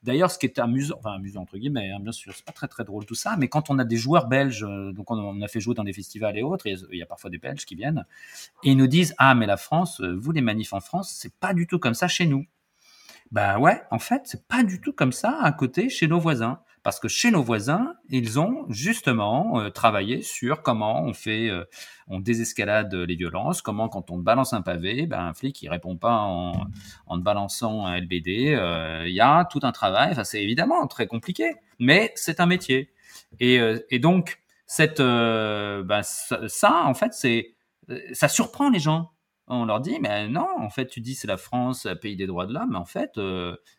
D'ailleurs, ce qui est amusant, enfin amusant entre guillemets, hein, bien sûr, c'est pas très très drôle tout ça, mais quand on a des joueurs belges, donc on, a fait jouer dans des festivals et autres, il y a parfois des Belges qui viennent et ils nous disent ah mais la France, vous les manifs en France, c'est pas du tout comme ça chez nous. Ben ouais, en fait, c'est pas du tout comme ça à côté chez nos voisins. Parce que chez nos voisins, ils ont justement euh, travaillé sur comment on fait, euh, on désescalade les violences, comment quand on balance un pavé, ben, un flic il répond pas en, en te balançant un LBD. Euh, il y a tout un travail. Enfin, c'est évidemment très compliqué, mais c'est un métier. Et, donc cette, ben, ça, en fait, c'est, ça surprend les gens. On leur dit, mais non, en fait, tu dis c'est la France, pays des droits de l'homme, mais en fait,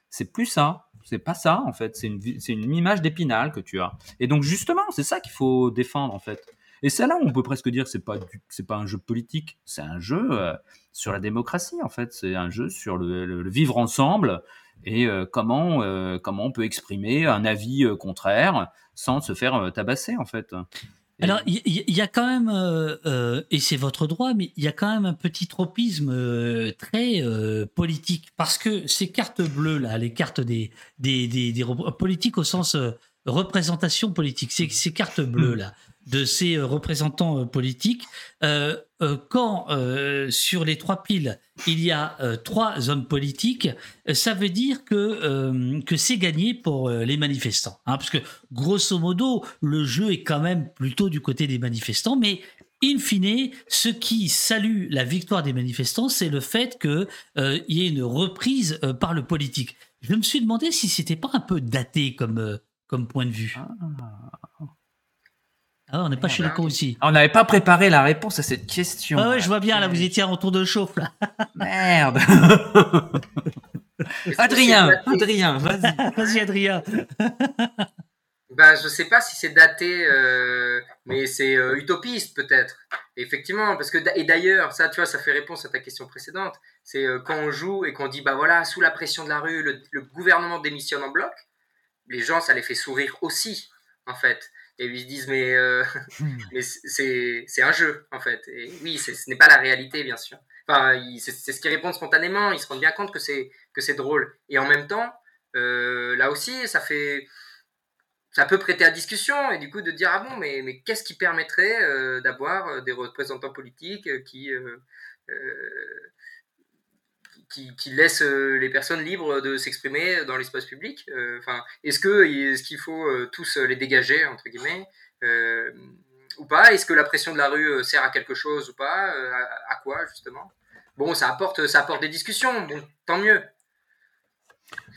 c'est plus ça. C'est pas ça, en fait. C'est une, une image d'épinal que tu as. Et donc, justement, c'est ça qu'il faut défendre, en fait. Et c'est là où on peut presque dire que c'est pas c'est pas un jeu politique, c'est un jeu euh, sur la démocratie en fait, c'est un jeu sur le, vivre ensemble et euh, comment euh, comment on peut exprimer un avis contraire sans se faire tabasser en fait. Alors, il y, a quand même, euh, euh, et c'est votre droit, mais il y a quand même un petit tropisme euh, très politique, parce que ces cartes bleues, là, les cartes des, des, des, politiques au sens représentation politique, ces, ces cartes bleues, là, de ces représentants politiques, euh, quand euh, sur les trois piles, il y a euh, trois hommes politiques, ça veut dire que, que c'est gagné pour les manifestants. Hein, parce que grosso modo, le jeu est quand même plutôt du côté des manifestants, mais in fine, ce qui salue la victoire des manifestants, c'est le fait qu'il y ait une reprise par le politique. Je me suis demandé si c'était pas un peu daté comme, comme point de vue. Ah. Ah, on n'est pas chez les cons aussi. On n'avait pas préparé la réponse à cette question. Ah ouais, je vois bien, là, vous étiez en tour de chauffe, là. (laughs) Merde. (laughs) Adrien, Adrien, vas-y. (laughs) Vas-y, Adrien. Ben, je sais pas si c'est daté, euh, mais c'est euh, utopiste peut-être. Effectivement, parce que et d'ailleurs, ça, tu vois, ça fait réponse à ta question précédente. C'est euh, quand on joue et qu'on dit, bah voilà, sous la pression de la rue, le, le, gouvernement démissionne en bloc. Les gens, ça les fait sourire aussi, en fait et ils se disent mais, euh, hmm. (laughs) mais c'est un jeu en fait. Et oui ce n'est pas la réalité bien sûr. Enfin c'est ce qu'ils répondent spontanément. Ils se rendent bien compte que c'est que c'est drôle. Et en même temps euh, là aussi ça fait ça peut prêter à discussion et du coup de dire ah bon mais, mais qu'est-ce qui permettrait euh, d'avoir des représentants politiques qui qui, laisse euh, les personnes libres de s'exprimer dans l'espace public euh, Enfin, est-ce que est-ce qu'il faut euh, tous les dégager entre guillemets ou pas? Est-ce que la pression de la rue sert à quelque chose ou pas? À, quoi justement? Bon, ça apporte ça apporte des discussions. Bon, tant mieux.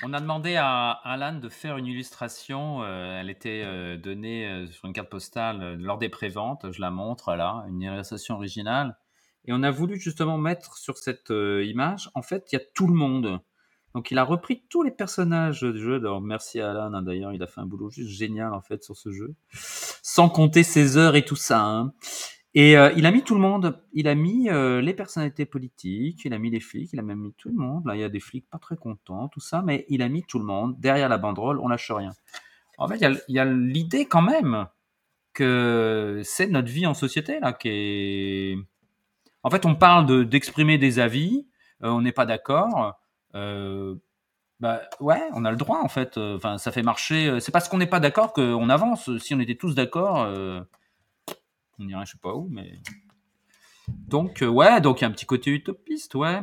On a demandé à Alan de faire une illustration. elle était donnée sur une carte postale lors des préventes. Je la montre là, une illustration originale. Et on a voulu justement mettre sur cette euh, image, en fait, il y a tout le monde. Donc il a repris tous les personnages du jeu. Alors merci à Alan, hein, d'ailleurs, il a fait un boulot juste génial en fait sur ce jeu, sans compter ses heures et tout ça. Hein. Et il a mis tout le monde. Il a mis les personnalités politiques, il a mis les flics, il a même mis tout le monde. Là, il y a des flics pas très contents, tout ça, mais il a mis tout le monde derrière la banderole. On lâche rien. En fait, il y a, l'idée quand même que c'est notre vie en société là qui est. En fait, on parle d'exprimer des avis. on n'est pas d'accord. bah ouais, on a le droit en fait. Enfin, ça fait marcher. C'est parce qu'on n'est pas d'accord qu'on avance. Si on était tous d'accord on irait je sais pas où, mais. Donc, euh, ouais, donc il y a un petit côté utopiste, ouais.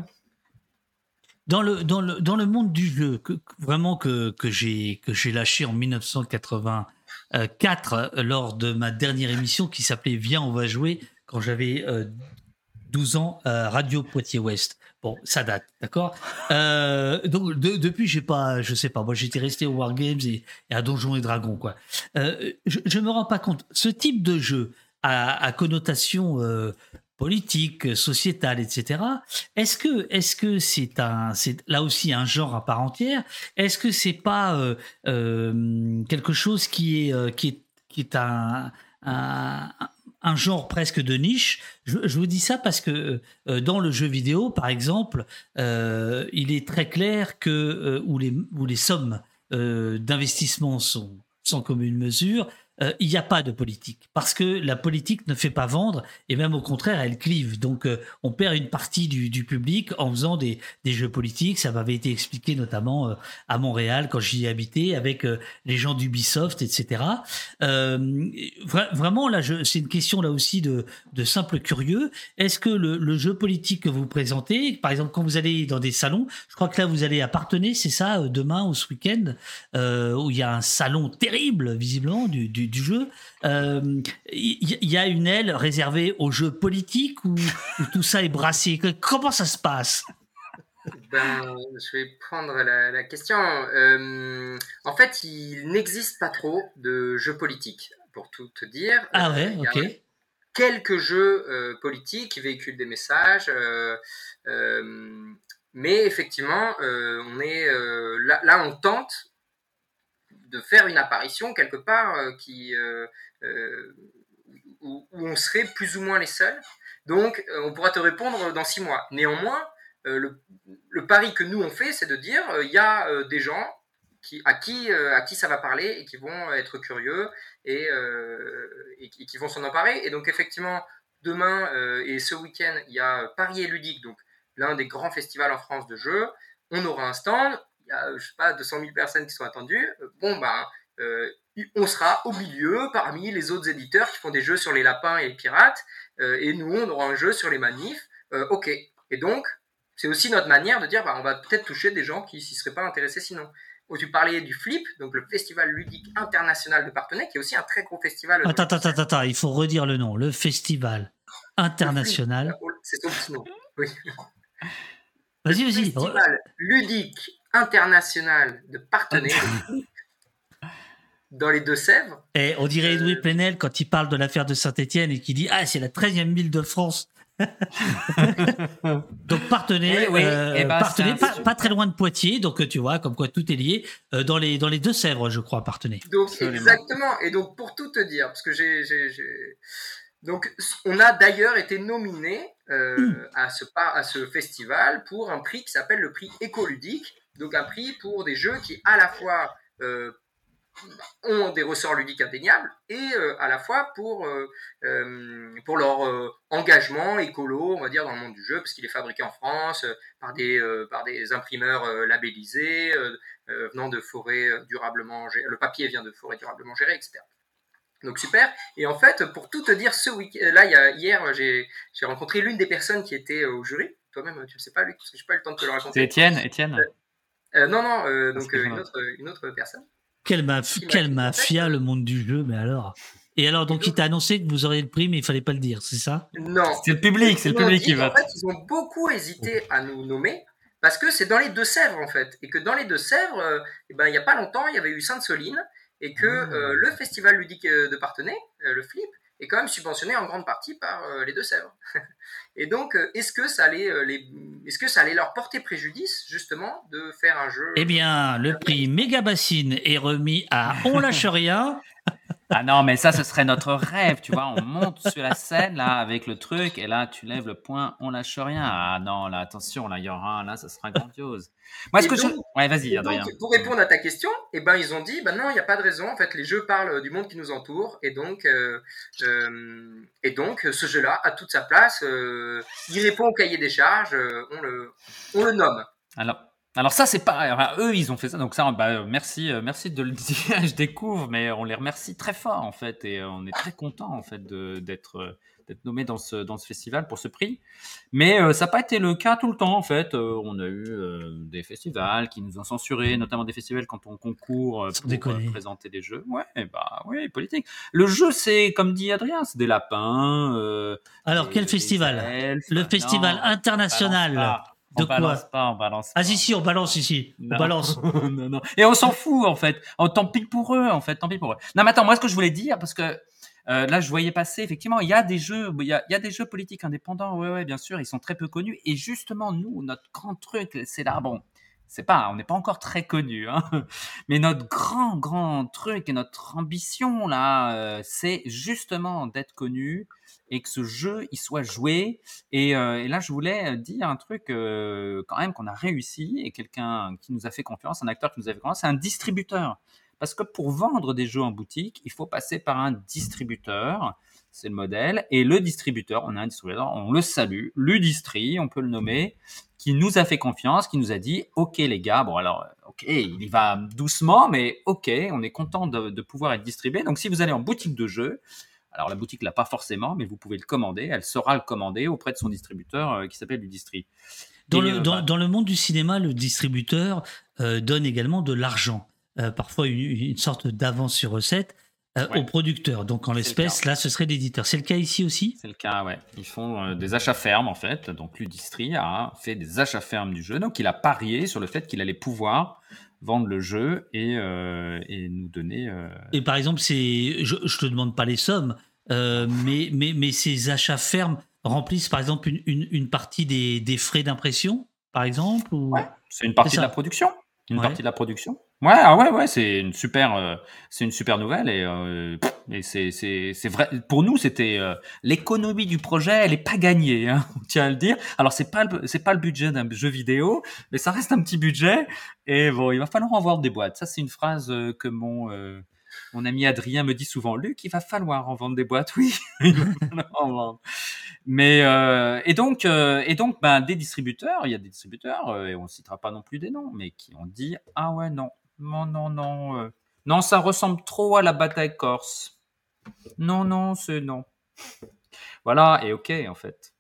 Dans le, monde du jeu, vraiment que, j'ai lâché en 1984 euh, lors de ma dernière émission qui s'appelait Viens, on va jouer, quand j'avais 12 euh, ans, Radio Poitiers-Ouest. Bon, ça date, d'accord? Donc depuis, j'ai pas, je sais pas, moi j'étais resté au Wargames et, et, à Donjons et Dragons, quoi. je, je me rends pas compte. Ce type de jeu, à, connotation euh, politique, sociétale, etc. Est-ce que est-ce que c'est un c'est là aussi un genre à part entière? Est-ce que c'est pas euh, euh, quelque chose qui est qui est qui est un, un genre presque de niche. Je, vous dis ça parce que dans le jeu vidéo, par exemple, il est très clair que où, les, où les sommes d'investissement sont sans commune mesure, euh, il n'y a pas de politique parce que la politique ne fait pas vendre et même au contraire elle clive. Donc euh, on perd une partie du, public en faisant des, jeux politiques. Ça m'avait été expliqué notamment euh, à Montréal quand j'y habitais avec les gens d'Ubisoft etc vraiment là c'est une question là aussi de, simple curieux. Est-ce que le, jeu politique que vous présentez par exemple quand vous allez dans des salons je crois que là vous allez appartenir c'est ça demain ou ce week-end où il y a un salon terrible visiblement du, jeu. Il euh, y, a une aile réservée aux jeux politiques ou, (laughs) tout ça est brassé? Comment ça se passe? Ben, je vais prendre la, question. Euh, en fait, il n'existe pas trop de jeux politiques, pour tout te dire. Ah ouais, euh, ok. quelques jeux politiques qui véhiculent des messages, mais effectivement, on est là, là, on tente de faire une apparition quelque part euh, qui, euh, euh, où, on serait plus ou moins les seuls. Donc, on pourra te répondre dans six mois. Néanmoins, le, pari que nous on fait, c'est de dire il y a des gens qui, à, qui, à qui ça va parler et qui vont être curieux et, qui vont s'en emparer. Et donc, effectivement, demain et ce week-end, il y a Paris et Ludique, donc l'un des grands festivals en France de jeux. On aura un stand, il y a, je sais pas, 200 000 personnes qui sont attendues, euh, bon, ben, euh, on sera au milieu parmi les autres éditeurs qui font des jeux sur les lapins et les pirates, euh, et nous, on aura un jeu sur les manifs. ok. Et donc, c'est aussi notre manière de dire, bah, on va peut-être toucher des gens qui s'y seraient pas intéressés sinon. Oh, tu parlais du FLIP, donc le Festival ludique international de Partenay, qui est aussi un très gros festival. Attends, attends, attends, attends, il faut redire le nom. Le Festival international. C'est son petit nom. Oui. Vas-y, vas-y. Festival ludique international de partenaires (laughs) dans les Deux-Sèvres. Et on dirait Edoui euh, Plenel quand il parle de l'affaire de Saint-Etienne et qui dit Ah, c'est la 13e ville de France. (laughs) donc partenay, oui, euh, eh ben, pas, très loin de Poitiers, donc tu vois, comme quoi tout est lié euh, dans les dans les Deux-Sèvres, je crois, partenay. Donc exactement. Et donc pour tout te dire, parce que j'ai donc on a d'ailleurs été nominé hmm. à ce à ce festival pour un prix qui s'appelle le prix écoludique donc un prix pour des jeux qui à la fois euh, ont des ressorts ludiques indéniables et euh, à la fois pour, euh, pour leur engagement écolo, on va dire, dans le monde du jeu, parce qu'il est fabriqué en France par, des, par des imprimeurs labellisés, venant de forêts durablement gérées. Le papier vient de forêts durablement gérées, etc. Donc super. Et en fait, pour tout te dire, ce week là, hier, j'ai rencontré l'une des personnes qui était au jury. Toi-même, tu ne sais pas, Luc, parce que je n'ai pas eu le temps de te le raconter. C'est Étienne, Étienne. Euh, non, non, euh, donc euh, une autre, une, autre, personne. Quelle, mafia le monde du jeu, mais alors? Et alors, donc, il t'a annoncé que vous auriez le prix, mais il fallait pas le dire, c'est ça? Non. C'est le public, c'est le public qui va. En fait, ils ont beaucoup hésité à nous nommer parce que c'est dans les Deux-Sèvres, en fait. Et que dans les Deux-Sèvres, eh ben, il n'y a pas longtemps, il y avait eu Sainte-Soline et que mmh. le festival ludique de Partenay, le FLIP, est quand même subventionné en grande partie par euh, les Deux-Sèvres. (laughs) et donc, euh, est-ce que, ça allait, euh, les... est-ce que ça allait leur porter préjudice, justement, de faire un jeu Eh bien, le prix Méga Bassine est remis à (laughs) On lâche rien. Ah non, mais ça, ce serait notre rêve, tu vois. On monte sur la scène, là, avec le truc, et là, tu lèves le point, on lâche rien. Ah non, là, attention, là, il y aura un, là, ça sera grandiose. Moi, ce que je... Ouais, vas-y, Adrien. pour répondre à ta question, eh ben, ils ont dit, ben non, il n'y a pas de raison. En fait, les jeux parlent du monde qui nous entoure, et donc, euh, euh, et donc ce jeu-là a toute sa place. Euh, il répond au cahier des charges, on, le, on le nomme. Alors, alors ça c'est pas eux ils ont fait ça. Donc ça bah, merci euh, merci de le (laughs) dire. Je découvre mais on les remercie très fort en fait. Et on est très content en fait d'être euh, d'être nommé dans ce dans ce festival pour ce prix. Mais euh, ça n'a pas été le cas tout le temps en fait. On a eu des festivals qui nous ont censuré notamment des festivals quand on concourt pour présenter des jeux. Ouais bah oui politique. Le jeu c'est comme dit Adrien c'est des lapins alors quel festival? le festival international on balance pas, on balance pas. Ah si si, on balance ici. On balance. (laughs) non, non. Et on s'en fout en fait. Oh, tant pis pour eux en fait, tant pis pour eux. Non mais attends, moi ce que je voulais dire parce que euh, là je voyais passer effectivement, il y a des jeux, il y a, il y a des jeux politiques indépendants. Ouais ouais, bien sûr, ils sont très peu connus. Et justement nous, notre grand truc, c'est là bon. C'est pas, on n'est pas encore très connu, hein, (laughs) mais notre grand grand truc et notre ambition là, euh, c'est justement d'être connu et que ce jeu il soit joué. Et, euh, là, je voulais dire un truc euh, quand même qu'on a réussi et quelqu'un qui nous a fait confiance, un acteur qui nous a fait confiance, un distributeur. Parce que pour vendre des jeux en boutique, il faut passer par un distributeur. C'est le modèle. Et le distributeur, on a un distributeur, on le salue, Ludistri, on peut le nommer, qui nous a fait confiance, qui nous a dit, OK les gars, bon alors, OK, il y va doucement, mais OK, on est content de pouvoir être distribué. Donc si vous allez en boutique de jeux, alors la boutique l'a pas forcément, mais vous pouvez le commander. Elle saura le commander auprès de son distributeur euh, qui s'appelle Ludistri. Dans, le, euh, bah dans, le monde du cinéma, le distributeur euh, donne également de l'argent, parfois une, sorte d'avance sur recette au producteur. Donc en l'espèce, là, ce serait l'éditeur. C'est le cas ici aussi? C'est le cas, ouais. Ils font des achats fermes en fait. Donc Ludistri a fait des achats fermes du jeu. Donc il a parié sur le fait qu'il allait pouvoir vendre le jeu et, euh, et nous donner. Euh, et par exemple, c'est, je, ne te demande pas les sommes, euh, mais, mais, mais ces achats fermes remplissent par exemple une, une, partie des, des frais d'impression, par exemple ou... c'est une partie de la production. Une partie de la production. Ouais, ah ouais, ouais, c'est une super, euh, c'est une super nouvelle et, euh, et c'est, c'est, c'est vrai. Pour nous, c'était euh, l'économie du projet, elle est pas gagnée, hein, (laughs) on tient à le dire. Alors c'est pas, c'est pas le budget d'un jeu vidéo, mais ça reste un petit budget. Et bon, il va falloir en vendre des boîtes. Ça, c'est une phrase que mon mon ami Adrien me dit souvent, Luc, il va falloir en vendre des boîtes, (laughs) oui. Mais euh, et donc euh, et donc ben des distributeurs, il y a des distributeurs euh, et on citera pas non plus des noms, mais qui ont dit ah ouais non non non non non ça ressemble trop à la bataille corse. Non non c'est non. Voilà et ok en fait.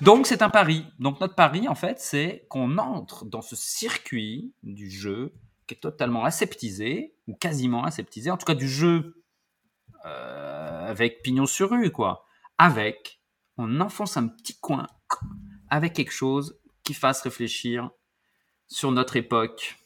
Donc c'est un pari. Donc notre pari en fait c'est qu'on entre dans ce circuit du jeu qui est totalement aseptisé ou quasiment aseptisé, en tout cas du jeu avec pignon sur rue quoi avec, on enfonce un petit coin avec quelque chose qui fasse réfléchir sur notre époque.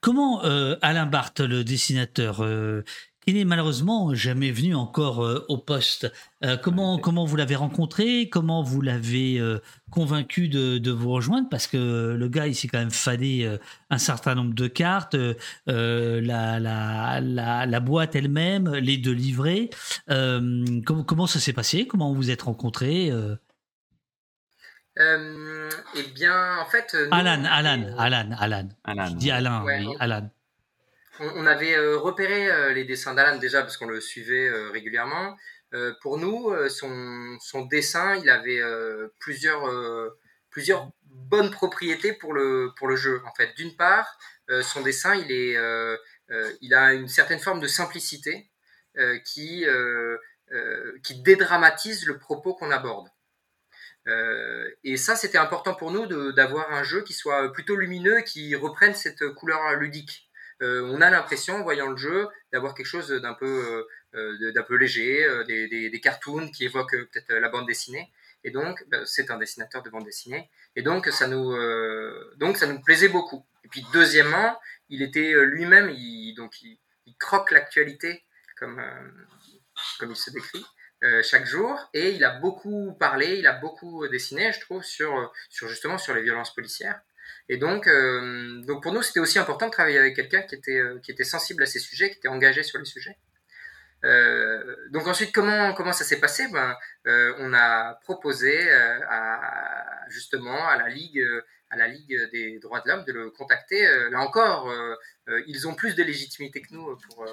Comment euh, Alain Barthes, le dessinateur, euh, qui n'est malheureusement jamais venu encore euh, au poste. Euh, comment, comment vous l'avez rencontré? Comment vous l'avez convaincu de, de, vous rejoindre? Parce que le gars, il s'est quand même fadé un certain nombre de cartes, la, la, la, la, boîte elle-même, les deux livrets. comment, comment ça s'est passé? Comment vous vous êtes rencontrés eh bien, en fait. Alan, Alan, Alan, Alan, Alan. Je dis Alain, oui, Alan on, avait euh, repéré euh, les dessins d'Alan déjà parce qu'on le suivait euh, régulièrement. pour nous, son, dessin, il avait plusieurs, plusieurs bonnes propriétés pour le, pour le jeu. En fait, d'une part, son dessin, il, est, il a une certaine forme de simplicité qui, qui dédramatise le propos qu'on aborde. Et ça, c'était important pour nous d'avoir un jeu qui soit plutôt lumineux, qui reprenne cette couleur ludique. Euh, on a l'impression, en voyant le jeu, d'avoir quelque chose d'un peu, euh, d'un peu léger, euh, des, cartoons qui évoquent peut-être la bande dessinée. Et donc, bah, c'est un dessinateur de bande dessinée. Et donc, ça nous, donc, ça nous plaisait beaucoup. Et puis, deuxièmement, il était lui-même, il, donc, il, croque l'actualité comme, comme il se décrit. Chaque jour et il a beaucoup parlé, il a beaucoup dessiné, je trouve, sur, sur justement sur les violences policières. Et donc, pour nous, c'était aussi important de travailler avec quelqu'un qui était, sensible à ces sujets, qui était engagé sur les sujets. Euh, donc ensuite, comment, ça s'est passé? Ben, euh, On a proposé euh, à, justement à la Ligue, à la Ligue des droits de l'homme de le contacter. là encore, ils ont plus de légitimité que nous pour,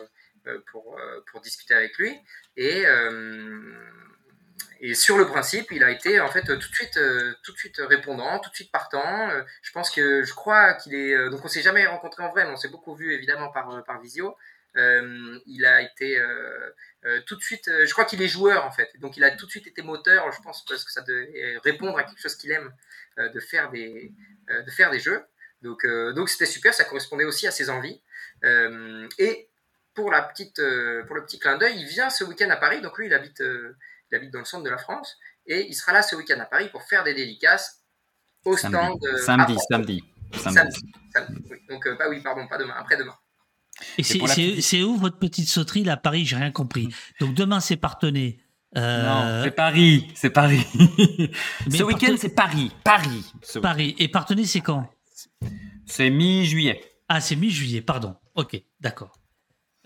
pour, pour discuter avec lui. Et, et sur le principe, il a été en fait tout de suite, tout de suite répondant, tout de suite partant. je pense que je crois qu'il est. donc on s'est jamais rencontré en vrai, mais on s'est beaucoup vu évidemment par, par visio. Euh, il a été euh, euh, tout de suite, je crois qu'il est joueur en fait, donc il a tout de suite été moteur, je pense, parce que ça devait répondre à quelque chose qu'il aime, de faire des, de faire des jeux. Donc, donc c'était super, ça correspondait aussi à ses envies. et pour la petite, pour le petit clin d'œil, il vient ce week-end à Paris. Donc lui, il habite, il habite dans le centre de la France et il sera là ce week-end à Paris pour faire des dédicaces au stand. Samedi, samedi, samedi, samedi. Donc, bah oui, pardon, pas demain, après-demain. Et c'est où votre petite sauterie là Paris, j'ai rien compris. Donc demain c'est Partenay. Euh... Non, c'est Paris, c'est Paris. (laughs) ce week-end c'est Paris, Paris. Paris. Et Partenay c'est quand? C'est mi-juillet. Ah c'est mi-juillet, pardon. Ok, d'accord.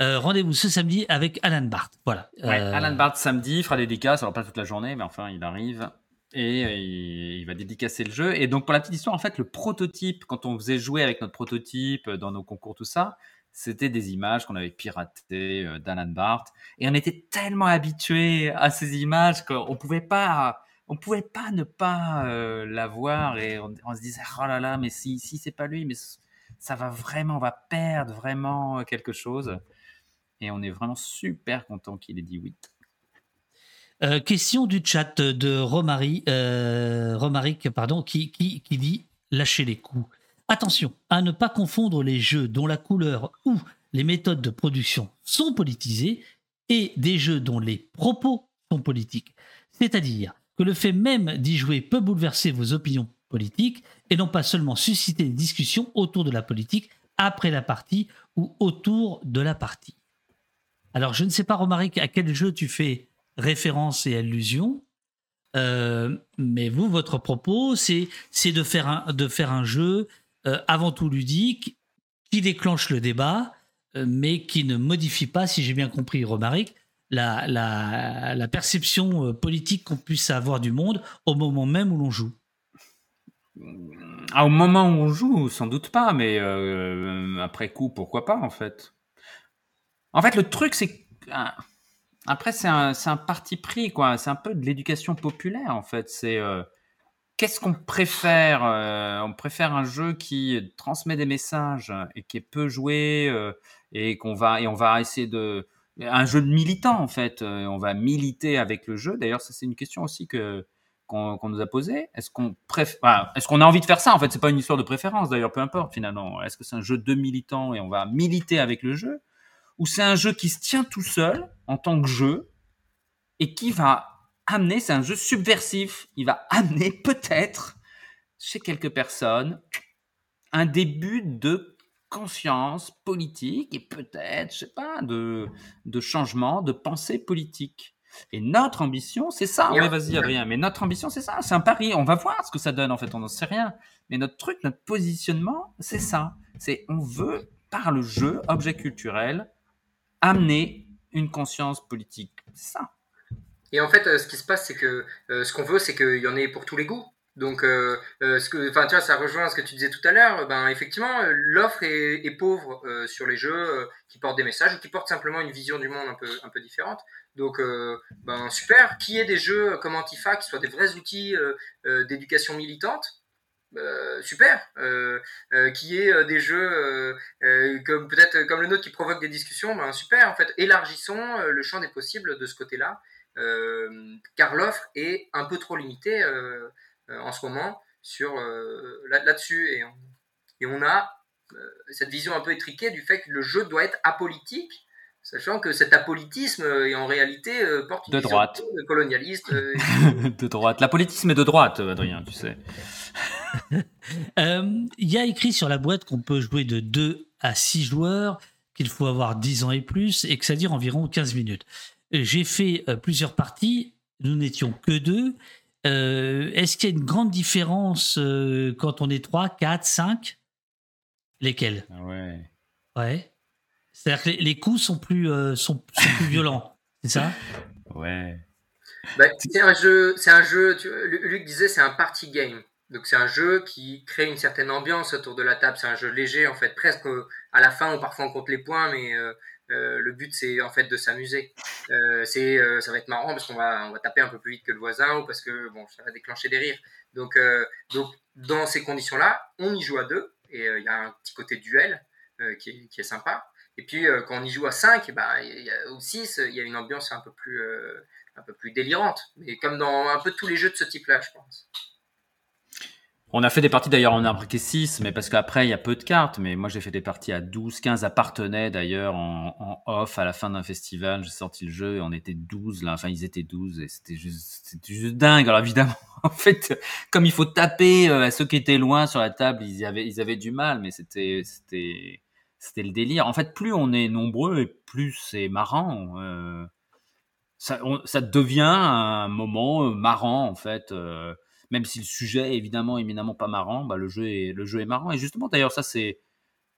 Euh, rendez-vous ce samedi avec Alan Barth. Voilà. Ouais, euh, Alan Barth samedi, il fera dédicace, alors pas toute la journée, mais enfin il arrive et euh, il va dédicacer le jeu. Et donc pour la petite histoire, en fait, le prototype, quand on faisait jouer avec notre prototype dans nos concours, tout ça, c'était des images qu'on avait piratées d'Alan Barth. Et on était tellement habitués à ces images qu'on pouvait pas, on pouvait pas ne pas euh, la voir et on, se disait oh là là, mais si, si c'est pas lui, mais ça va vraiment, on va perdre vraiment quelque chose. Et on est vraiment super content qu'il ait dit oui. Euh, question du chat de Romaric, Romaric pardon, qui, qui, qui dit lâchez les coups. Attention à ne pas confondre les jeux dont la couleur ou les méthodes de production sont politisées et des jeux dont les propos sont politiques. C'est-à-dire que le fait même d'y jouer peut bouleverser vos opinions politiques et non pas seulement susciter des discussions autour de la politique après la partie ou autour de la partie. Alors je ne sais pas Romaric à quel jeu tu fais référence et allusion, euh, mais vous, votre propos, c'est de, faire de faire un jeu euh, avant tout ludique, qui déclenche le débat, euh, mais qui ne modifie pas, si j'ai bien compris, Romaric, la, la, perception euh, politique qu'on puisse avoir du monde au moment même où l'on joue. Ah, au moment où on joue, sans doute pas, mais après coup, pourquoi pas en fait. En fait, le truc, c'est après c'est un, parti pris quoi. C'est un peu de l'éducation populaire en fait. C'est qu'est-ce qu'on préfère euh, On préfère un jeu qui transmet des messages et qui est peu joué euh, et qu'on va et on va essayer de un jeu de militant en fait. Euh, on va militer avec le jeu. D'ailleurs, ça c'est une question aussi que qu'on nous a posée. Est-ce qu'on Est-ce qu'on a envie de faire ça En fait, c'est pas une histoire de préférence. D'ailleurs, peu importe finalement. Est-ce que c'est un jeu de militant et on va militer avec le jeu, ou c'est un jeu qui se tient tout seul en tant que jeu et qui va amener, c'est un jeu subversif, il va amener (laughs) peut-être chez quelques personnes un début de conscience politique et peut-être, je sais pas, de, de changement de pensée politique. Et notre ambition, c'est ça. Oui, vas-y, Adrien. Mais notre ambition, c'est ça. C'est un pari. On va voir ce que ça donne. En fait, on n'en sait rien. Mais notre truc, notre positionnement, c'est ça. C'est on veut, par le jeu, objet culturel, amener une conscience politique. C'est ça. Et en fait, euh, ce qui se passe, c'est que euh, ce qu'on veut, c'est qu'il y en ait pour tous les goûts. Donc, euh, ce que, tu vois, ça rejoint ce que tu disais tout à l'heure. Ben, effectivement, l'offre est, est, pauvre sur les jeux qui portent des messages ou qui portent simplement une vision du monde un peu, un peu différente. Donc, ben, super. Qui est des jeux comme Antifa qui soient des vrais outils d'éducation militante super. qui est des jeux comme peut-être comme le nôtre qui provoque des discussions, ben super. En fait, élargissons le champ des possibles de ce côté-là. Euh, car l'offre est un peu trop limitée euh, euh, en ce moment sur là-dessus et, et, on a cette vision un peu étriquée du fait que le jeu doit être apolitique sachant que cet apolitisme est en réalité porte de droite, de colonialiste. (laughs) de droite. L'apolitisme est de droite, Adrien, tu sais. (laughs) Il y a écrit sur la boîte qu'on peut jouer de 2 à 6 joueurs, qu'il faut avoir 10 ans et plus, et que ça dure environ 15 minutes j'ai fait euh, plusieurs parties, nous n'étions que deux, Est-ce qu'il y a une grande différence quand on est 3, 4, 5 Lesquels Ouais. Ouais. C'est-à-dire que les, coups sont plus, sont, plus violents, (laughs) c'est ça? Ouais. Bah, c'est un jeu, c'est un jeu. Luc disait, c'est un party game. Donc c'est un jeu qui crée une certaine ambiance autour de la table. C'est un jeu léger en fait, presque à la fin ou parfois on compte les points, mais euh, euh, le but c'est en fait de s'amuser. Euh, c'est, ça va être marrant parce qu'on va, on va taper un peu plus vite que le voisin ou parce que bon, ça va déclencher des rires. Donc, donc dans ces conditions-là, on y joue à deux et il y a un petit côté duel qui est, qui, est, sympa. Et puis quand on y joue à 5, eh ben, ou 6, il y a une ambiance un peu plus, un peu plus délirante. Mais comme dans un peu tous les jeux de ce type-là, je pense. On a fait des parties d'ailleurs, on a embarqué 6, mais parce qu'après, il y a peu de cartes. Mais moi, j'ai fait des parties à 12, 15 appartenaient d'ailleurs en, off à la fin d'un festival. J'ai sorti le jeu et on était 12 là. Enfin, ils étaient 12 et c'était juste, juste dingue. Alors évidemment, (laughs) en fait, comme il faut taper euh, à ceux qui étaient loin sur la table, ils avaient, ils avaient du mal, mais c'était, c'était, c'était le délire. En fait, plus on est nombreux et plus c'est marrant. Euh, ça, ça devient un moment euh, marrant en fait. Euh, même si le sujet est évidemment éminemment pas marrant, bah, le, jeu est, le jeu est marrant. Et justement, d'ailleurs, ça, c'est,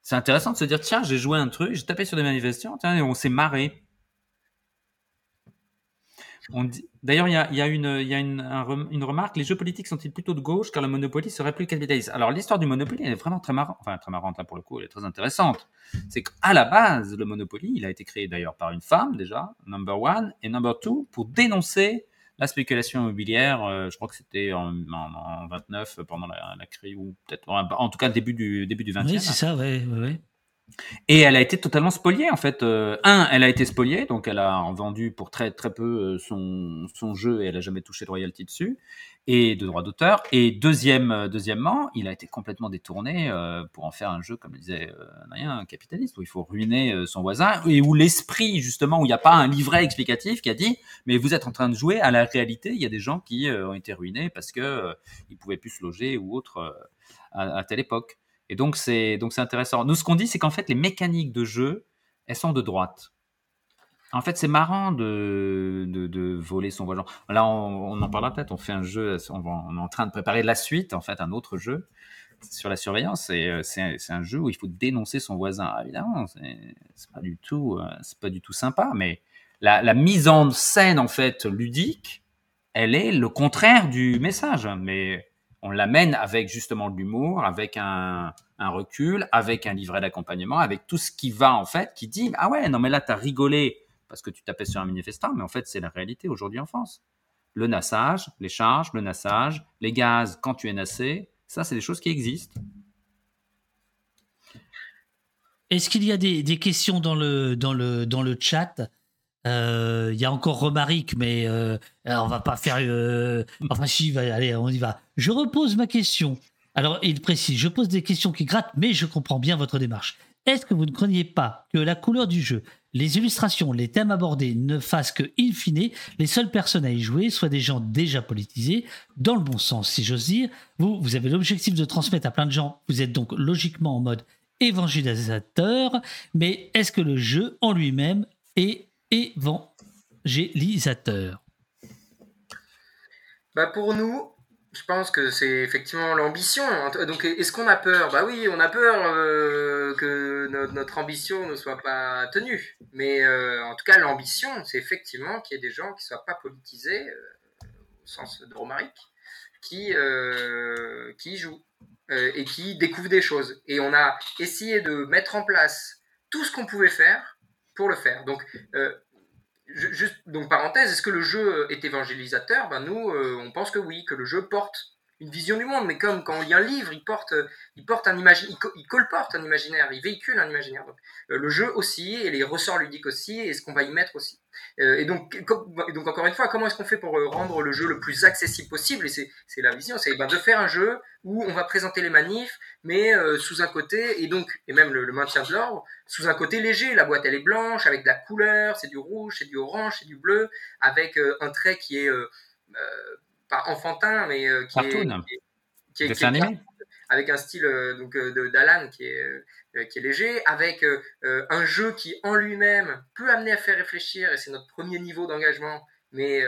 c'est intéressant de se dire tiens, j'ai joué un truc, j'ai tapé sur des manifestants, tiens, et on s'est marré. D'ailleurs, il y a, une, remarque les jeux politiques sont-ils plutôt de gauche car le Monopoly serait plus capitaliste? Alors, l'histoire du Monopoly, elle est vraiment très marrante, enfin, très marrante hein, pour le coup, elle est très intéressante. C'est qu'à la base, le Monopoly, il a été créé d'ailleurs par une femme déjà, number one, et number two, pour dénoncer la spéculation immobilière, euh, je crois que c'était en, en, 29 pendant la, crise, ou peut-être en, tout cas début du début du 20e. Oui, c'est ça, oui, oui. Et elle a été totalement spoliée en fait. Euh, un, elle a été spoliée, donc elle a vendu pour très très peu euh, son, son jeu et elle a jamais touché de royalty dessus et de droits d'auteur. Et deuxième, euh, deuxièmement, il a été complètement détourné pour en faire un jeu, comme disait rien, capitaliste, où il faut ruiner son voisin et où l'esprit justement, où il n'y a pas un livret explicatif qui a dit, mais vous êtes en train de jouer à la réalité. Il y a des gens qui ont été ruinés parce que ils pouvaient plus se loger ou autre à telle époque. Et donc, c'est donc c'est intéressant. Nous, ce qu'on dit, c'est qu'en fait, les mécaniques de jeu, elles sont de droite. En fait, c'est marrant de, de, voler son voisin. Là, on, en parlera peut-être. On fait un jeu, on, est en train de préparer la suite, en fait, un autre jeu sur la surveillance. Euh, c'est un jeu où il faut dénoncer son voisin. Ah, évidemment, c'est pas du tout, euh, c'est pas du tout sympa. Mais la, la, mise en scène, en fait, ludique, elle est le contraire du message. Mais on l'amène avec justement de l'humour, avec un, recul, avec un livret d'accompagnement, avec tout ce qui va en fait, qui dit ah ouais non mais là t'as rigolé parce que tu tapais sur un manifestant, mais en fait c'est la réalité aujourd'hui en France. Le nassage, les charges, le nassage, les gaz quand tu es nassé, ça c'est des choses qui existent. Est-ce qu'il y a des, questions dans le, chat? Il euh, y a encore Romaric, mais euh, on va pas faire. Euh, enfin, si, allez, on y va. Je repose ma question. Alors, il précise je pose des questions qui grattent, mais je comprends bien votre démarche. Est-ce que vous ne craignez pas que la couleur du jeu, les illustrations, les thèmes abordés ne fassent que, in fine, les seules personnes à y jouer soient des gens déjà politisés, dans le bon sens, si j'ose dire Vous, vous avez l'objectif de transmettre à plein de gens, vous êtes donc logiquement en mode évangélisateur, mais est-ce que le jeu en lui-même est évangélisateur bah Pour nous, je pense que c'est effectivement l'ambition. Donc, est-ce qu'on a peur? Bah oui, on a peur euh, que notre, ambition ne soit pas tenue. Mais euh, en tout cas, l'ambition, c'est effectivement qu'il y ait des gens qui ne soient pas politisés, euh, au sens de Romaric, qui, qui jouent et qui découvrent des choses. Et on a essayé de mettre en place tout ce qu'on pouvait faire pour le faire. Donc, juste, donc parenthèse, est-ce que le jeu est évangélisateur? Ben nous, euh, on pense que oui, que le jeu porte une vision du monde, mais comme quand on lit un livre, il porte, il porte un imaginaire, il, colporte un imaginaire, il véhicule un imaginaire. Donc, euh, le jeu aussi, et les ressorts ludiques aussi, et ce qu'on va y mettre aussi. Euh, et donc, donc encore une fois, comment est-ce qu'on fait pour rendre le jeu le plus accessible possible? Et c'est la vision, c'est ben, de faire un jeu où on va présenter les manifs, mais sous un côté, et donc, et même le, maintien de l'ordre, sous un côté léger. La boîte elle est blanche, avec de la couleur, c'est du rouge, c'est du orange, c'est du bleu, avec un trait qui est enfantin, mais euh, qui, est, avec un style euh, donc euh, d'Alan qui est qui est léger, avec un jeu qui en lui-même peut amener à faire réfléchir, et c'est notre premier niveau d'engagement, mais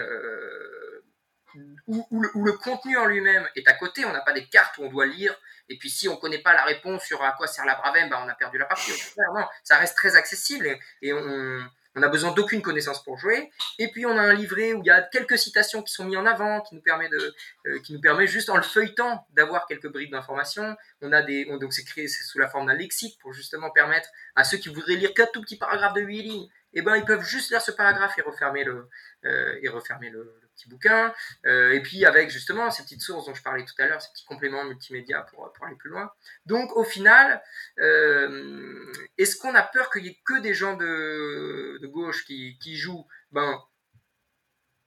où, le, contenu en lui-même est à côté. On n'a pas des cartes où on doit lire. Et puis si on ne connaît pas la réponse sur à quoi sert la Bravem, bah, on a perdu la partie. Non, ça reste très accessible et, on, on a besoin d'aucune connaissance pour jouer. Et puis on a un livret où il y a quelques citations qui sont mises en avant, qui nous permet de, euh, qui nous permet juste en le feuilletant d'avoir quelques bribes d'informations. On a des, donc c'est créé sous la forme d'un lexique pour justement permettre à ceux qui voudraient lire qu'un tout petit paragraphe de 8 lignes, et eh ben ils peuvent juste lire ce paragraphe et refermer le, euh, et refermer le, petit bouquin. Euh, et puis avec justement ces petites sources dont je parlais tout à l'heure, ces petits compléments multimédia pour, pour aller plus loin. Donc au final, euh, est-ce qu'on a peur qu'il y ait que des gens de, gauche qui, qui jouent? Ben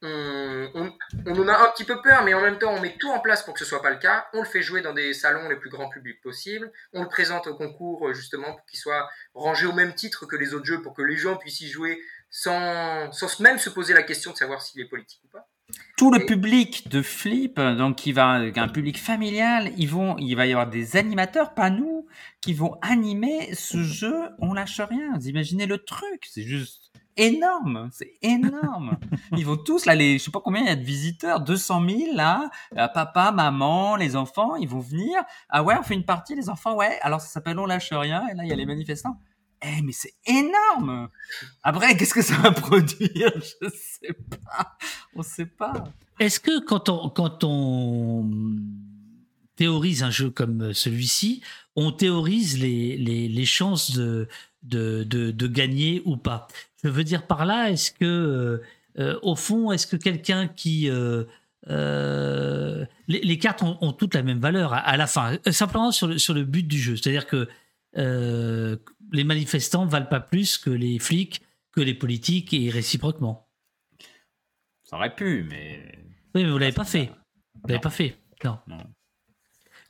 on, on, en a un petit peu peur, mais en même temps, on met tout en place pour que ce soit pas le cas. On le fait jouer dans des salons les plus grands publics possibles. On le présente au concours justement pour qu'il soit rangé au même titre que les autres jeux, pour que les gens puissent y jouer sans, sans même se poser la question de savoir s'il est politique ou pas. Tout le public de Flip, donc qui va un public familial, ils vont, il va y avoir des animateurs, pas nous, qui vont animer ce jeu. On lâche rien. Vous imaginez le truc, c'est juste énorme, c'est énorme. (laughs) Ils vont tous là, les, je sais pas combien il y a de visiteurs, 200 000 là, euh, papa, maman, les enfants, ils vont venir. Ah ouais, on fait une partie, les enfants, ouais. Alors ça s'appelle On lâche rien, et là il y a les manifestants. Eh, mais c'est énorme Après, qu'est-ce que ça va (laughs) produire? Je sais pas. On sait pas. Est-ce que quand on, quand on théorise un jeu comme celui-ci, on théorise les, les, chances de, de, de, de, gagner ou pas? Je veux dire par là, est-ce que, euh, euh, au fond, est-ce que quelqu'un qui... Euh, les, cartes ont, ont, toutes la même valeur à, à la fin, simplement sur le, sur le but du jeu? C'est-à-dire que les manifestants valent pas plus que les flics, que les politiques et réciproquement. Ça aurait pu, mais. Oui, mais vous l'avez pas fait. Vous l'avez pas fait. Non.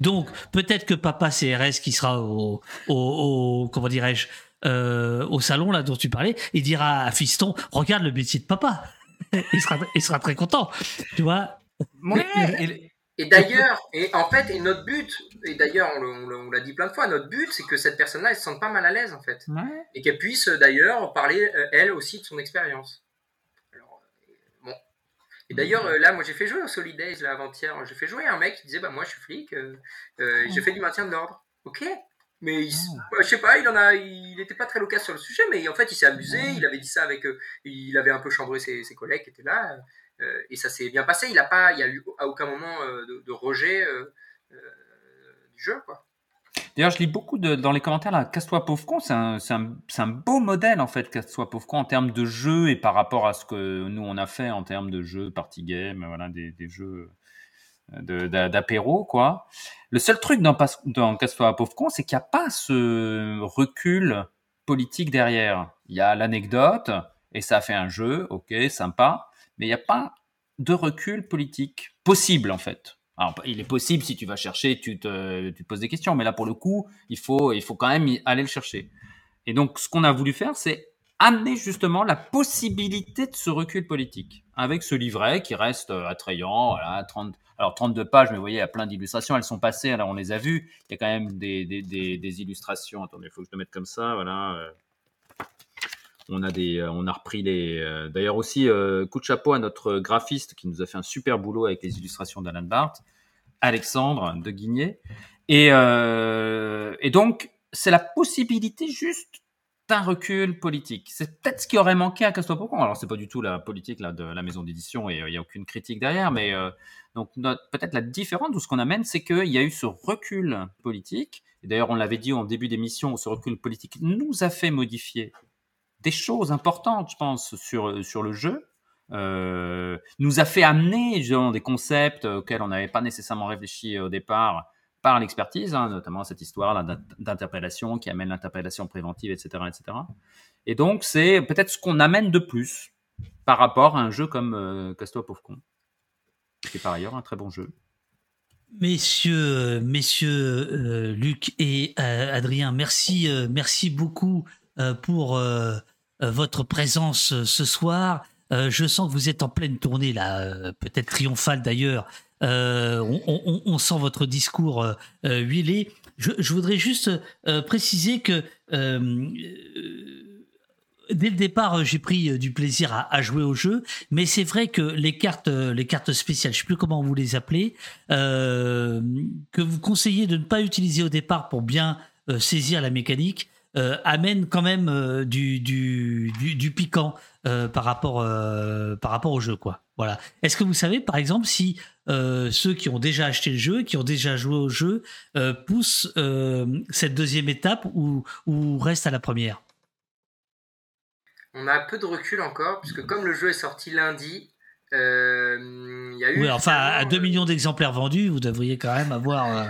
Donc, peut-être que papa CRS qui sera au, au, comment dirais-je, euh, au salon là dont tu parlais, il dira à Fiston, regarde le métier de papa. (laughs) il, sera, il sera très content. Tu vois? Et d'ailleurs, et en fait, et notre but, et d'ailleurs, on, l'a dit plein de fois, notre but, c'est que cette personne-là, elle se sente pas mal à l'aise, en fait. Et qu'elle puisse, euh, d'ailleurs, parler, euh, elle aussi, de son expérience. Alors, euh, bon. Et d'ailleurs, là, moi, j'ai fait jouer au Solidays, là, avant-hier. J'ai fait jouer un mec qui disait, bah, moi, je suis flic, j'ai fait du maintien de l'ordre. Ok. Mais il, ah. je sais pas, il en a, il n'était pas très loquace sur le sujet, mais en fait, il s'est amusé, il avait dit ça avec, il avait un peu chambré ses, ses collègues qui étaient là. Euh, et ça s'est bien passé. Il n'a pas, il y a eu à aucun moment euh, de, rejet euh, du jeu, quoi. D'ailleurs, je lis beaucoup dans les commentaires là, Casse-toi pauvre con, c'est un, beau modèle en fait, Casse-toi pauvre con en termes de jeu et par rapport à ce que nous on a fait en termes de jeux, party game, voilà, des, jeux d'apéro quoi. Le seul truc dans, dans Casse-toi pauvre con, c'est qu'il n'y a pas ce recul politique derrière. Il y a l'anecdote et ça fait un jeu, ok, sympa mais il n'y a pas de recul politique possible en fait. Alors, il est possible si tu vas chercher, tu te, tu poses des questions, mais là pour le coup, il faut, il faut quand même aller le chercher. Et donc, ce qu'on a voulu faire, c'est amener justement la possibilité de ce recul politique avec ce livret qui reste euh, attrayant. Voilà, 30, alors 32 pages, mais vous voyez, il y a plein d'illustrations. Elles sont passées, alors on les a vues. Il y a quand même des, des, des, illustrations. Attendez, il faut que je le mette comme ça. Voilà. Euh. On a des, euh, on a repris les. Euh, d'ailleurs aussi, euh, coup de chapeau à notre graphiste qui nous a fait un super boulot avec les illustrations d'Alan Barth, Alexandre de Guigné. Et, donc, c'est la possibilité juste d'un recul politique. C'est peut-être ce qui aurait manqué à Casse-toi Alors, c'est pas du tout la politique là, de la maison d'édition et il n'y a aucune critique derrière, mais donc peut-être la différence de ce qu'on amène, c'est qu'il y a eu ce recul politique. D'ailleurs, on l'avait dit en début d'émission, ce recul politique nous a fait modifier des choses importantes, je pense, sur, sur le jeu. Euh, nous a fait amener des concepts auxquels on n'avait pas nécessairement réfléchi au départ par l'expertise, hein, notamment cette histoire d'interpellation qui amène l'interpellation préventive, etc., etc. Et donc, c'est peut-être ce qu'on amène de plus par rapport à un jeu comme euh, Casse-toi pauvre con, qui est par ailleurs un très bon jeu. Messieurs, messieurs euh, Luc et euh, Adrien, merci, merci beaucoup pour euh, votre présence euh, ce soir. Euh, je sens que vous êtes en pleine tournée là, peut-être triomphale d'ailleurs. On, sent votre discours huilé. Je, voudrais juste préciser que dès le départ, j'ai pris du plaisir à, jouer au jeu, mais c'est vrai que les cartes, les cartes spéciales, je sais plus comment vous les appelez, que vous conseillez de ne pas utiliser au départ pour bien saisir la mécanique, amènent quand même du, du, du, piquant par rapport par rapport au jeu, quoi. Voilà. Est-ce que vous savez, par exemple, si euh, ceux qui ont déjà acheté le jeu, qui ont déjà joué au jeu, euh, poussent euh, cette deuxième étape ou, ou restent à la première? On a peu de recul encore, puisque comme le jeu est sorti lundi, il y a eu. Oui, enfin, à 2 millions d'exemplaires vendus, vous devriez quand même avoir.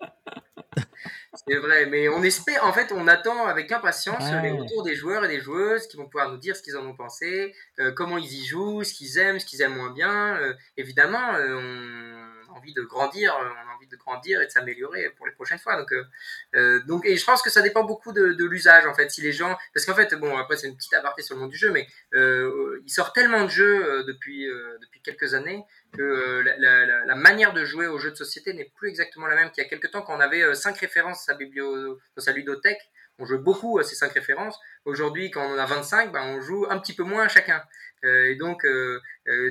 (laughs) C'est vrai, mais on espère, en fait, on attend avec impatience les retours des joueurs et des joueuses qui vont pouvoir nous dire ce qu'ils en ont pensé, euh, comment ils y jouent, ce qu'ils aiment, ce qu'ils aiment moins bien. Euh, évidemment, euh, on a envie de grandir, on a envie de grandir et de s'améliorer pour les prochaines fois. Donc, donc, et je pense que ça dépend beaucoup de, de l'usage, en fait. Si les gens, parce qu'en fait, bon, après, c'est une petite aparté sur le monde du jeu, mais il sort tellement de jeux depuis, depuis quelques années que euh, la, manière de jouer aux jeux de société n'est plus exactement la même qu'il y a quelques temps quand on avait euh, cinq références sa, biblio, dans sa ludothèque. On jouait beaucoup à ces cinq références. Aujourd'hui, quand on en a 25, ben, on joue un petit peu moins chacun. Euh, et donc,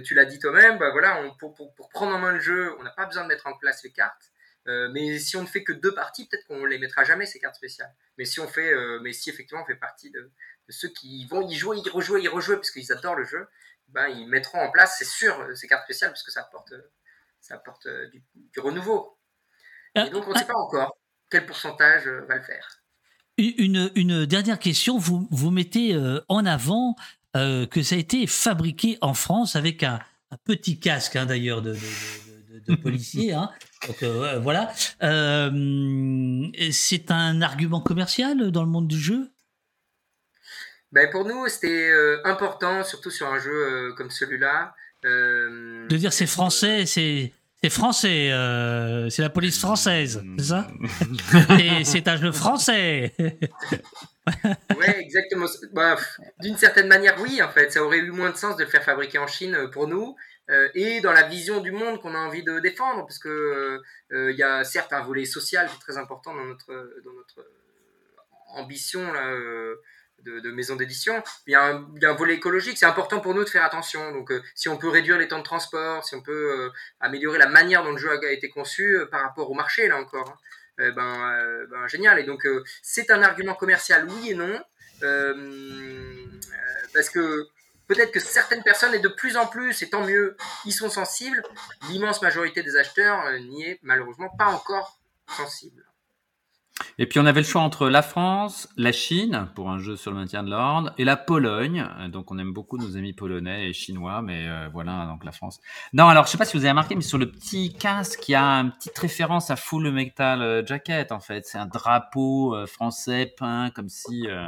tu l'as dit toi-même, ben, voilà, pour, pour, prendre en main le jeu, on n'a pas besoin de mettre en place les cartes. mais si on ne fait que deux parties, peut-être qu'on ne les mettra jamais ces cartes spéciales. Mais si on fait, mais si effectivement on fait partie de ceux qui vont y jouer, y rejouer, y rejouer parce qu'ils adorent le jeu, ben, ils mettront en place, c'est sûr, ces cartes spéciales, parce que ça apporte, ça apporte euh, du, renouveau. Et euh, donc, on ne sait pas encore quel pourcentage euh, va le faire. Une, une dernière question, vous, vous mettez en avant que ça a été fabriqué en France avec un, petit casque, hein, d'ailleurs, de, de, (laughs) policier. Hein. Donc, voilà. c'est un argument commercial dans le monde du jeu? Ben pour nous, c'était euh, important, surtout sur un jeu euh, comme celui-là. Euh, de dire c'est français, c'est c'est français, c'est la police française, c'est ça? (laughs) Et c'est un jeu français. ouais, exactement. Bah, d'une certaine manière, oui, en fait, ça aurait eu moins de sens de le faire fabriquer en Chine pour nous. et dans la vision du monde qu'on a envie de défendre, parce que il y a certes un volet social qui est très important dans notre dans notre ambition là, de, maisons d'édition. Il, y a un volet écologique, c'est important pour nous de faire attention. Donc, euh, si on peut réduire les temps de transport, si on peut euh, améliorer la manière dont le jeu a été conçu euh, par rapport au marché, là encore, hein, ben, ben, génial. Et donc, c'est un argument commercial, oui et non, parce que peut-être que certaines personnes, et de plus en plus, et tant mieux, y sont sensibles. L'immense majorité des acheteurs n'y est malheureusement pas encore sensible. Et puis on avait le choix entre la France, la Chine pour un jeu sur le maintien de l'ordre et la Pologne. Donc on aime beaucoup nos amis polonais et chinois, mais euh, voilà donc la France. Non alors je sais pas si vous avez remarqué, mais sur le petit casque il y a une petite référence à Full Metal euh, Jacket en fait. C'est un drapeau euh, français peint comme si euh,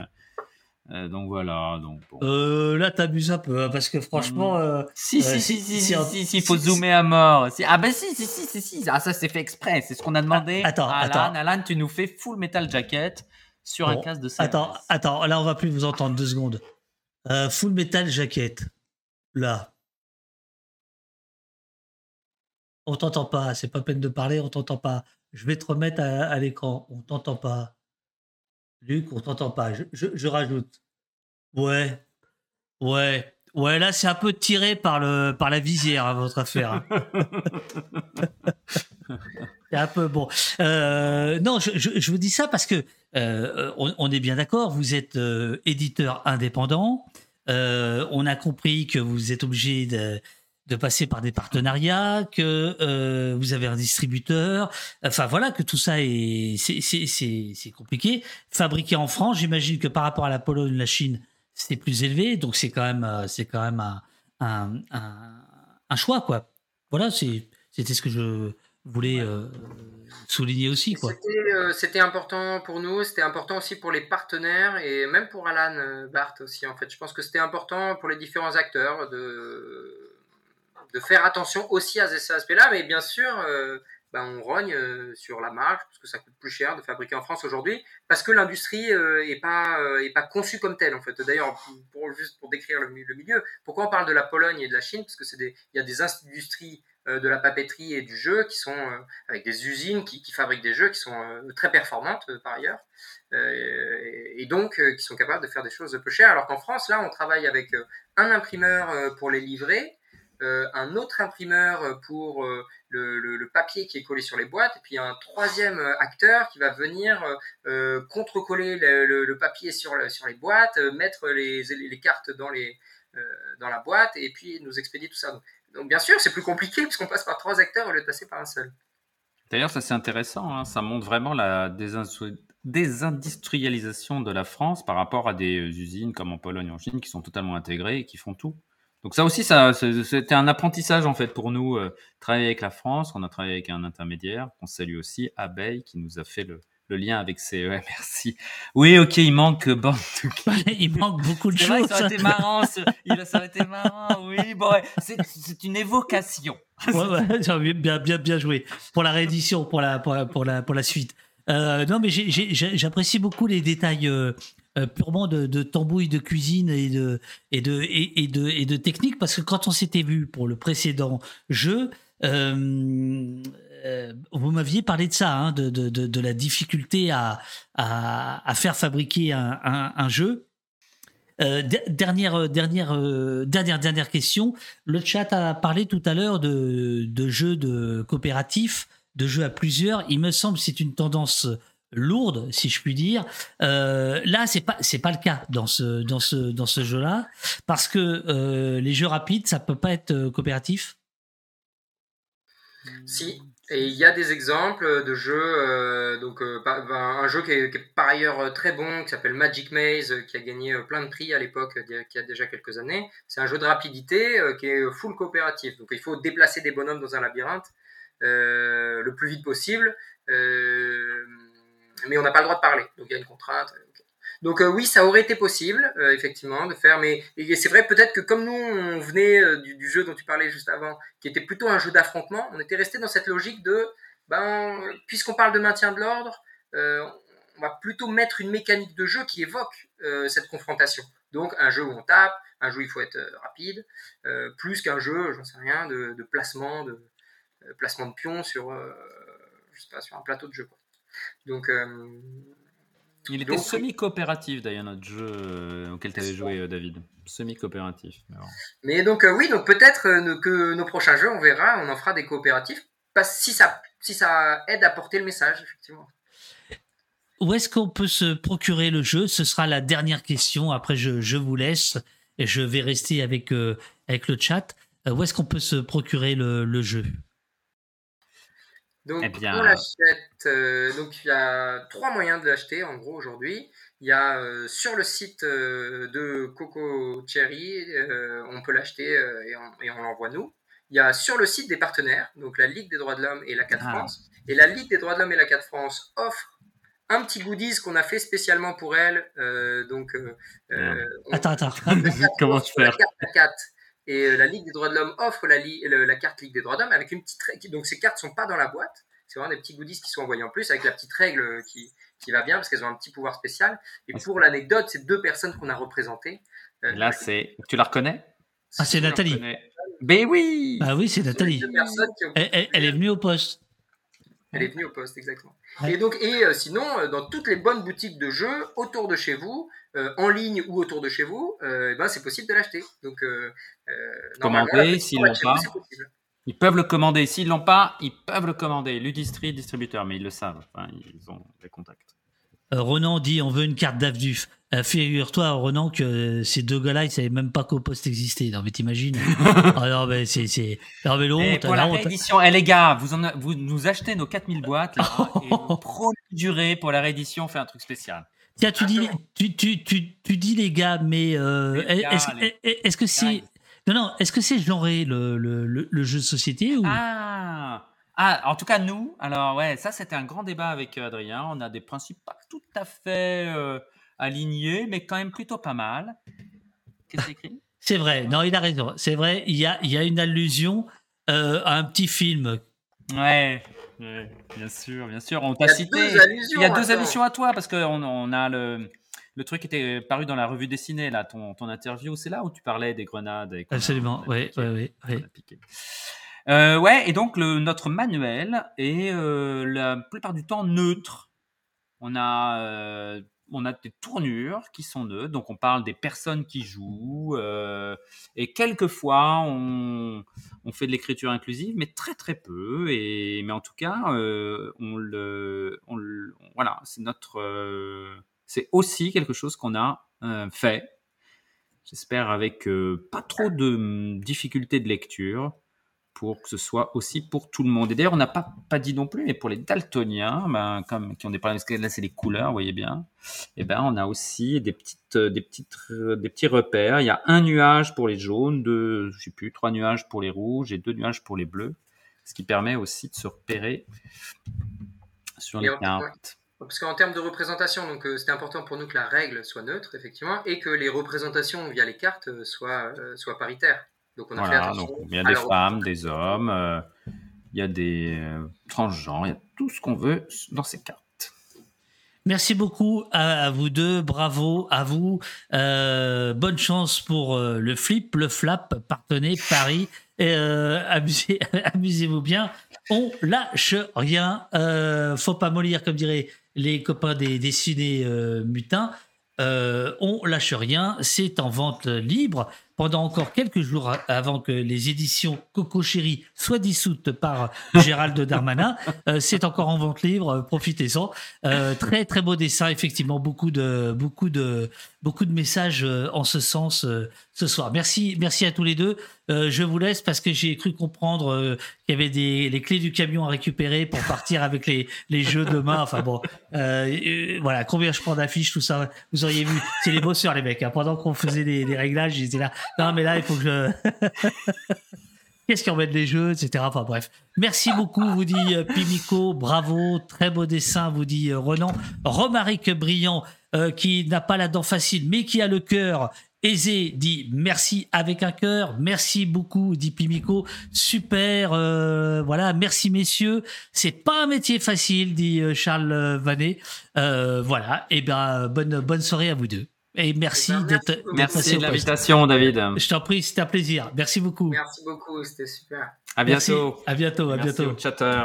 donc voilà. Donc bon. euh, là, t'abuses un peu hein, parce que franchement. Hmm. Euh, si, si, si, si, si, si, il faut zoomer à mort. Ah ben si, si, si, si, si. Ah ça c'est fait exprès. C'est ce qu'on a demandé. Ah, attends, Alan, attends. Alan, tu nous fais full metal jacket sur un casque de service. Attends, attends. Là, on va plus vous entendre deux secondes. Euh, full metal jacket. Là. On t'entend pas. C'est pas peine de parler. On t'entend pas. Je vais te remettre à, à l'écran. On t'entend pas. Luc, on t'entend pas. Je, rajoute. Ouais. Ouais. Ouais, là, c'est un peu tiré par, le, par la visière, à hein, votre affaire. (laughs) c'est un peu bon. Euh, non, je, vous dis ça parce que euh, on, est bien d'accord, vous êtes euh, éditeur indépendant. on a compris que vous êtes obligé de de passer par des partenariats, que euh, vous avez un distributeur, enfin voilà, que tout ça est c'est compliqué. Fabriqué en France, j'imagine que par rapport à la Pologne, la Chine, c'est plus élevé, donc c'est quand même euh, c'est quand même un, un, un, choix quoi. Voilà, c'était ce que je voulais euh, souligner aussi quoi. C'était important pour nous, c'était important aussi pour les partenaires et même pour Alan Barth aussi en fait. Je pense que c'était important pour les différents acteurs de de faire attention aussi à ces aspects-là, mais bien sûr, euh, ben, on rogne euh, sur la marge parce que ça coûte plus cher de fabriquer en France aujourd'hui, parce que l'industrie euh, pas est pas conçue comme telle en fait. D'ailleurs, pour, juste pour décrire le, milieu, pourquoi on parle de la Pologne et de la Chine? Parce que c'est il y a des industries de la papeterie et du jeu, qui sont avec des usines qui, fabriquent des jeux qui sont très performantes par ailleurs, et donc qui sont capables de faire des choses peu chères. Alors qu'en France, là, on travaille avec un imprimeur pour les livrer, un autre imprimeur pour le, papier qui est collé sur les boîtes, et puis un troisième acteur qui va venir contrecoller le, papier sur, sur les boîtes, mettre les, cartes dans les, euh, dans la boîte et puis nous expédier tout ça. Donc, bien sûr, c'est plus compliqué puisqu'on passe par trois acteurs au lieu de passer par un seul. D'ailleurs, ça c'est intéressant, hein. ça montre vraiment la désindustrialisation de la France par rapport à des usines comme en Pologne, en Chine, qui sont totalement intégrées et qui font tout. Donc ça aussi, ça, c'était un apprentissage en fait pour nous, euh, travailler avec la France. On a travaillé avec un intermédiaire, on salue aussi Abeille, qui nous a fait le, le lien avec CE. (laughs) merci. Oui, ok, il manque bon, (laughs) il manque beaucoup de choses. ça aurait été marrant. il, ça aurait été marrant. Oui, bon, c'est une évocation. Ouais, (laughs) bien, bien, bien joué pour la réédition, pour la, pour la, pour la, pour la suite. Euh, non, mais j'apprécie beaucoup les détails euh, euh, purement de, de, tambouille de cuisine et de, et de, et, de, et de technique, parce que quand on s'était vu pour le précédent jeu, vous m'aviez parlé de ça, hein, de, de, de, la difficulté à, à, faire fabriquer un, jeu. Dernière, dernière, dernière, dernière question. Le chat a parlé tout à l'heure de, de jeux de coopératifs, de jeux à plusieurs. Il me semble c'est une tendance lourde, si je puis dire. Euh, là, c'est pas c'est pas le cas dans ce dans ce dans ce jeu-là, parce que les jeux rapides, ça peut pas être coopératif. Si, et il y a des exemples de jeux, euh, donc euh, ben, un jeu qui est, par ailleurs euh, très bon, qui s'appelle Magic Maze, qui a gagné plein de prix à l'époque, qui a déjà quelques années. C'est un jeu de rapidité qui est full coopératif. Donc il faut déplacer des bonhommes dans un labyrinthe le plus vite possible, mais on n'a pas le droit de parler. Donc il y a une contrainte. Donc oui, ça aurait été possible, effectivement, de faire, mais c'est vrai peut-être que comme nous, on venait du, du, jeu dont tu parlais juste avant, qui était plutôt un jeu d'affrontement, on était resté dans cette logique de, ben, puisqu'on parle de maintien de l'ordre, on va plutôt mettre une mécanique de jeu qui évoque cette confrontation. Donc un jeu où on tape, un jeu où il faut être rapide, plus qu'un jeu, j'en sais rien, de, de placement, de placement de pions sur, je sais pas, sur un plateau de jeu. Quoi. Donc il était semi-coopératif d'ailleurs notre jeu euh, auquel tu avais joué euh, David. Semi-coopératif. Mais, donc euh, oui, donc peut-être que nos prochains jeux, on verra, on en fera des coopératifs, parce, si, ça, si ça aide à porter le message, effectivement. Où est-ce qu'on peut se procurer le jeu? Ce sera la dernière question. Après, je, je, vous laisse et je vais rester avec, avec le chat. où est-ce qu'on peut se procurer le, le jeu? Donc, eh on l'achète. Euh, donc, il y a trois moyens de l'acheter en gros aujourd'hui. Il y a euh, sur le site euh, de Coco Cherry, on peut l'acheter et on, l'envoie nous. Il y a sur le site des partenaires, donc la Ligue des droits de l'homme et la 4 ah. France. Et la Ligue des droits de l'homme et la 4 France offre un petit goodies qu'on a fait spécialement pour elle. donc, attends, attends. (laughs) Comment tu fais et euh, la Ligue des droits de l'homme offre la, la, carte Ligue des droits de l'homme avec une petite règle. Donc ces cartes sont pas dans la boîte. C'est vraiment des petits goodies qui sont envoyés en plus avec la petite règle qui, qui va bien parce qu'elles ont un petit pouvoir spécial. Et pour l'anecdote, c'est deux personnes qu'on a représentées. Euh, là, c'est. Tu la reconnais? Ah, c'est Nathalie. Ben oui Ah oui, c'est Nathalie. Elle, est venue au poste. Elle est venue au poste, exactement. Et donc, et euh, sinon, dans toutes les bonnes boutiques de jeux autour de chez vous, euh, en ligne ou autour de chez vous, euh, ben, c'est possible de l'acheter. Donc, euh, commander s'ils l'ont pas. Ils peuvent le commander. S'ils l'ont pas, ils peuvent le commander. Ludistri, distributeur, mais ils le savent. ils ont des contacts. Renan dit on veut une carte d'AVDUF. Figure-toi, Renan, que ces deux gars-là, ils savaient même pas qu'au poste existait. Non, mais t'imagines (laughs) ah non, mais c'est. c'est... Non, mais honte, pour la, réédition, eh, les gars, vous, en vous nous achetez nos 4000 boîtes, là, (laughs) et durée pour la réédition, on fait un truc spécial. Tiens, tu dis, tu, tu, tu, tu, dis les gars, mais euh, est-ce que c'est. Non, non, est-ce que c'est genré le, le, le, jeu de société ou... ah. ah, en tout cas, nous, alors ouais, ça c'était un grand débat avec euh, Adrien. On a des principes pas tout à fait euh, alignés, mais quand même plutôt pas mal. Qu'est-ce que écrit? C'est vrai, non, il a raison. C'est vrai, il y a, il y a une allusion à un petit film. Ouais bien sûr, bien sûr. On t'a cité. il y a deux allusions à toi parce qu'on on a le, le truc qui était paru dans la revue dessinée, là, ton, ton interview. C'est là où tu parlais des grenades. Absolument, oui, oui, oui. Euh, ouais, et donc le, notre manuel est euh, la plupart du temps neutre. On a, euh, on a des tournures qui sont neutres, donc on parle des personnes qui jouent, et quelquefois on, on fait de l'écriture inclusive, mais très très peu. Et, mais en tout cas, on le, on voilà, c'est notre, c'est aussi quelque chose qu'on a fait. J'espère avec pas trop de hum, difficultés de lecture pour que ce soit aussi pour tout le monde. Et d'ailleurs, on n'a pas, pas dit non plus, mais pour les daltoniens, ben, comme qui ont des problèmes, là c'est les couleurs, vous voyez bien, et eh ben on a aussi des petites, des petites, des petits repères. Il y a un nuage pour les jaunes, deux, je sais plus, trois nuages pour les rouges et deux nuages pour les bleus, ce qui permet aussi de se repérer sur les cartes. Parce qu'en termes de représentation, donc euh, c'était important pour nous que la règle soit neutre, effectivement, et que les représentations via les cartes euh, soient, euh, soient paritaires. Donc on a voilà, donc il y a des femmes, des hommes, euh, il y a des euh, transgenres, il y a tout ce qu'on veut dans ces cartes. Merci beaucoup à, vous deux, bravo à vous. Euh, bonne chance pour le flip, le flap, partenez Paris. amusez, (laughs) amusez-vous bien. On lâche rien. faut pas mollir, comme diraient les copains des dessinés mutins. on lâche rien. C'est en vente libre pendant encore quelques jours avant que les éditions Coco Chéri soient dissoutes par (laughs) Gérald Darmanin. Euh, c'est encore en vente libre, profitez-en. Euh, très très beau dessin, effectivement, beaucoup de beaucoup de beaucoup de messages euh, en ce sens ce soir. Merci merci à tous les deux. Je vous laisse parce que j'ai cru comprendre qu'il y avait des les clés du camion à récupérer pour partir avec les les jeux demain. Enfin bon, voilà, combien je prends d'affiches, tout ça, vous auriez vu. C'est les bosseurs les mecs. Hein. Pendant qu'on faisait les, réglages, j'étais là. Non, mais là, il faut que je. (laughs) Qu'est-ce qui embête les jeux, etc. Enfin bref. Merci beaucoup, vous dit euh, Pimico. Bravo, très beau dessin, vous dit euh, Renan. Romaric Brillant, euh, qui n'a pas la dent facile, mais qui a le cœur aisé, dit merci avec un cœur. Merci beaucoup, dit Pimico. Super, voilà, merci messieurs. C'est pas un métier facile, dit Charles Vanet. voilà, et eh bien bonne bonne soirée à vous deux. Et merci eh ben, d'être Merci de l'invitation, David. Je t'en prie, c'était un plaisir. Merci beaucoup. Merci beaucoup, c'était super. À bientôt. À bientôt, à merci bientôt. Au chatter.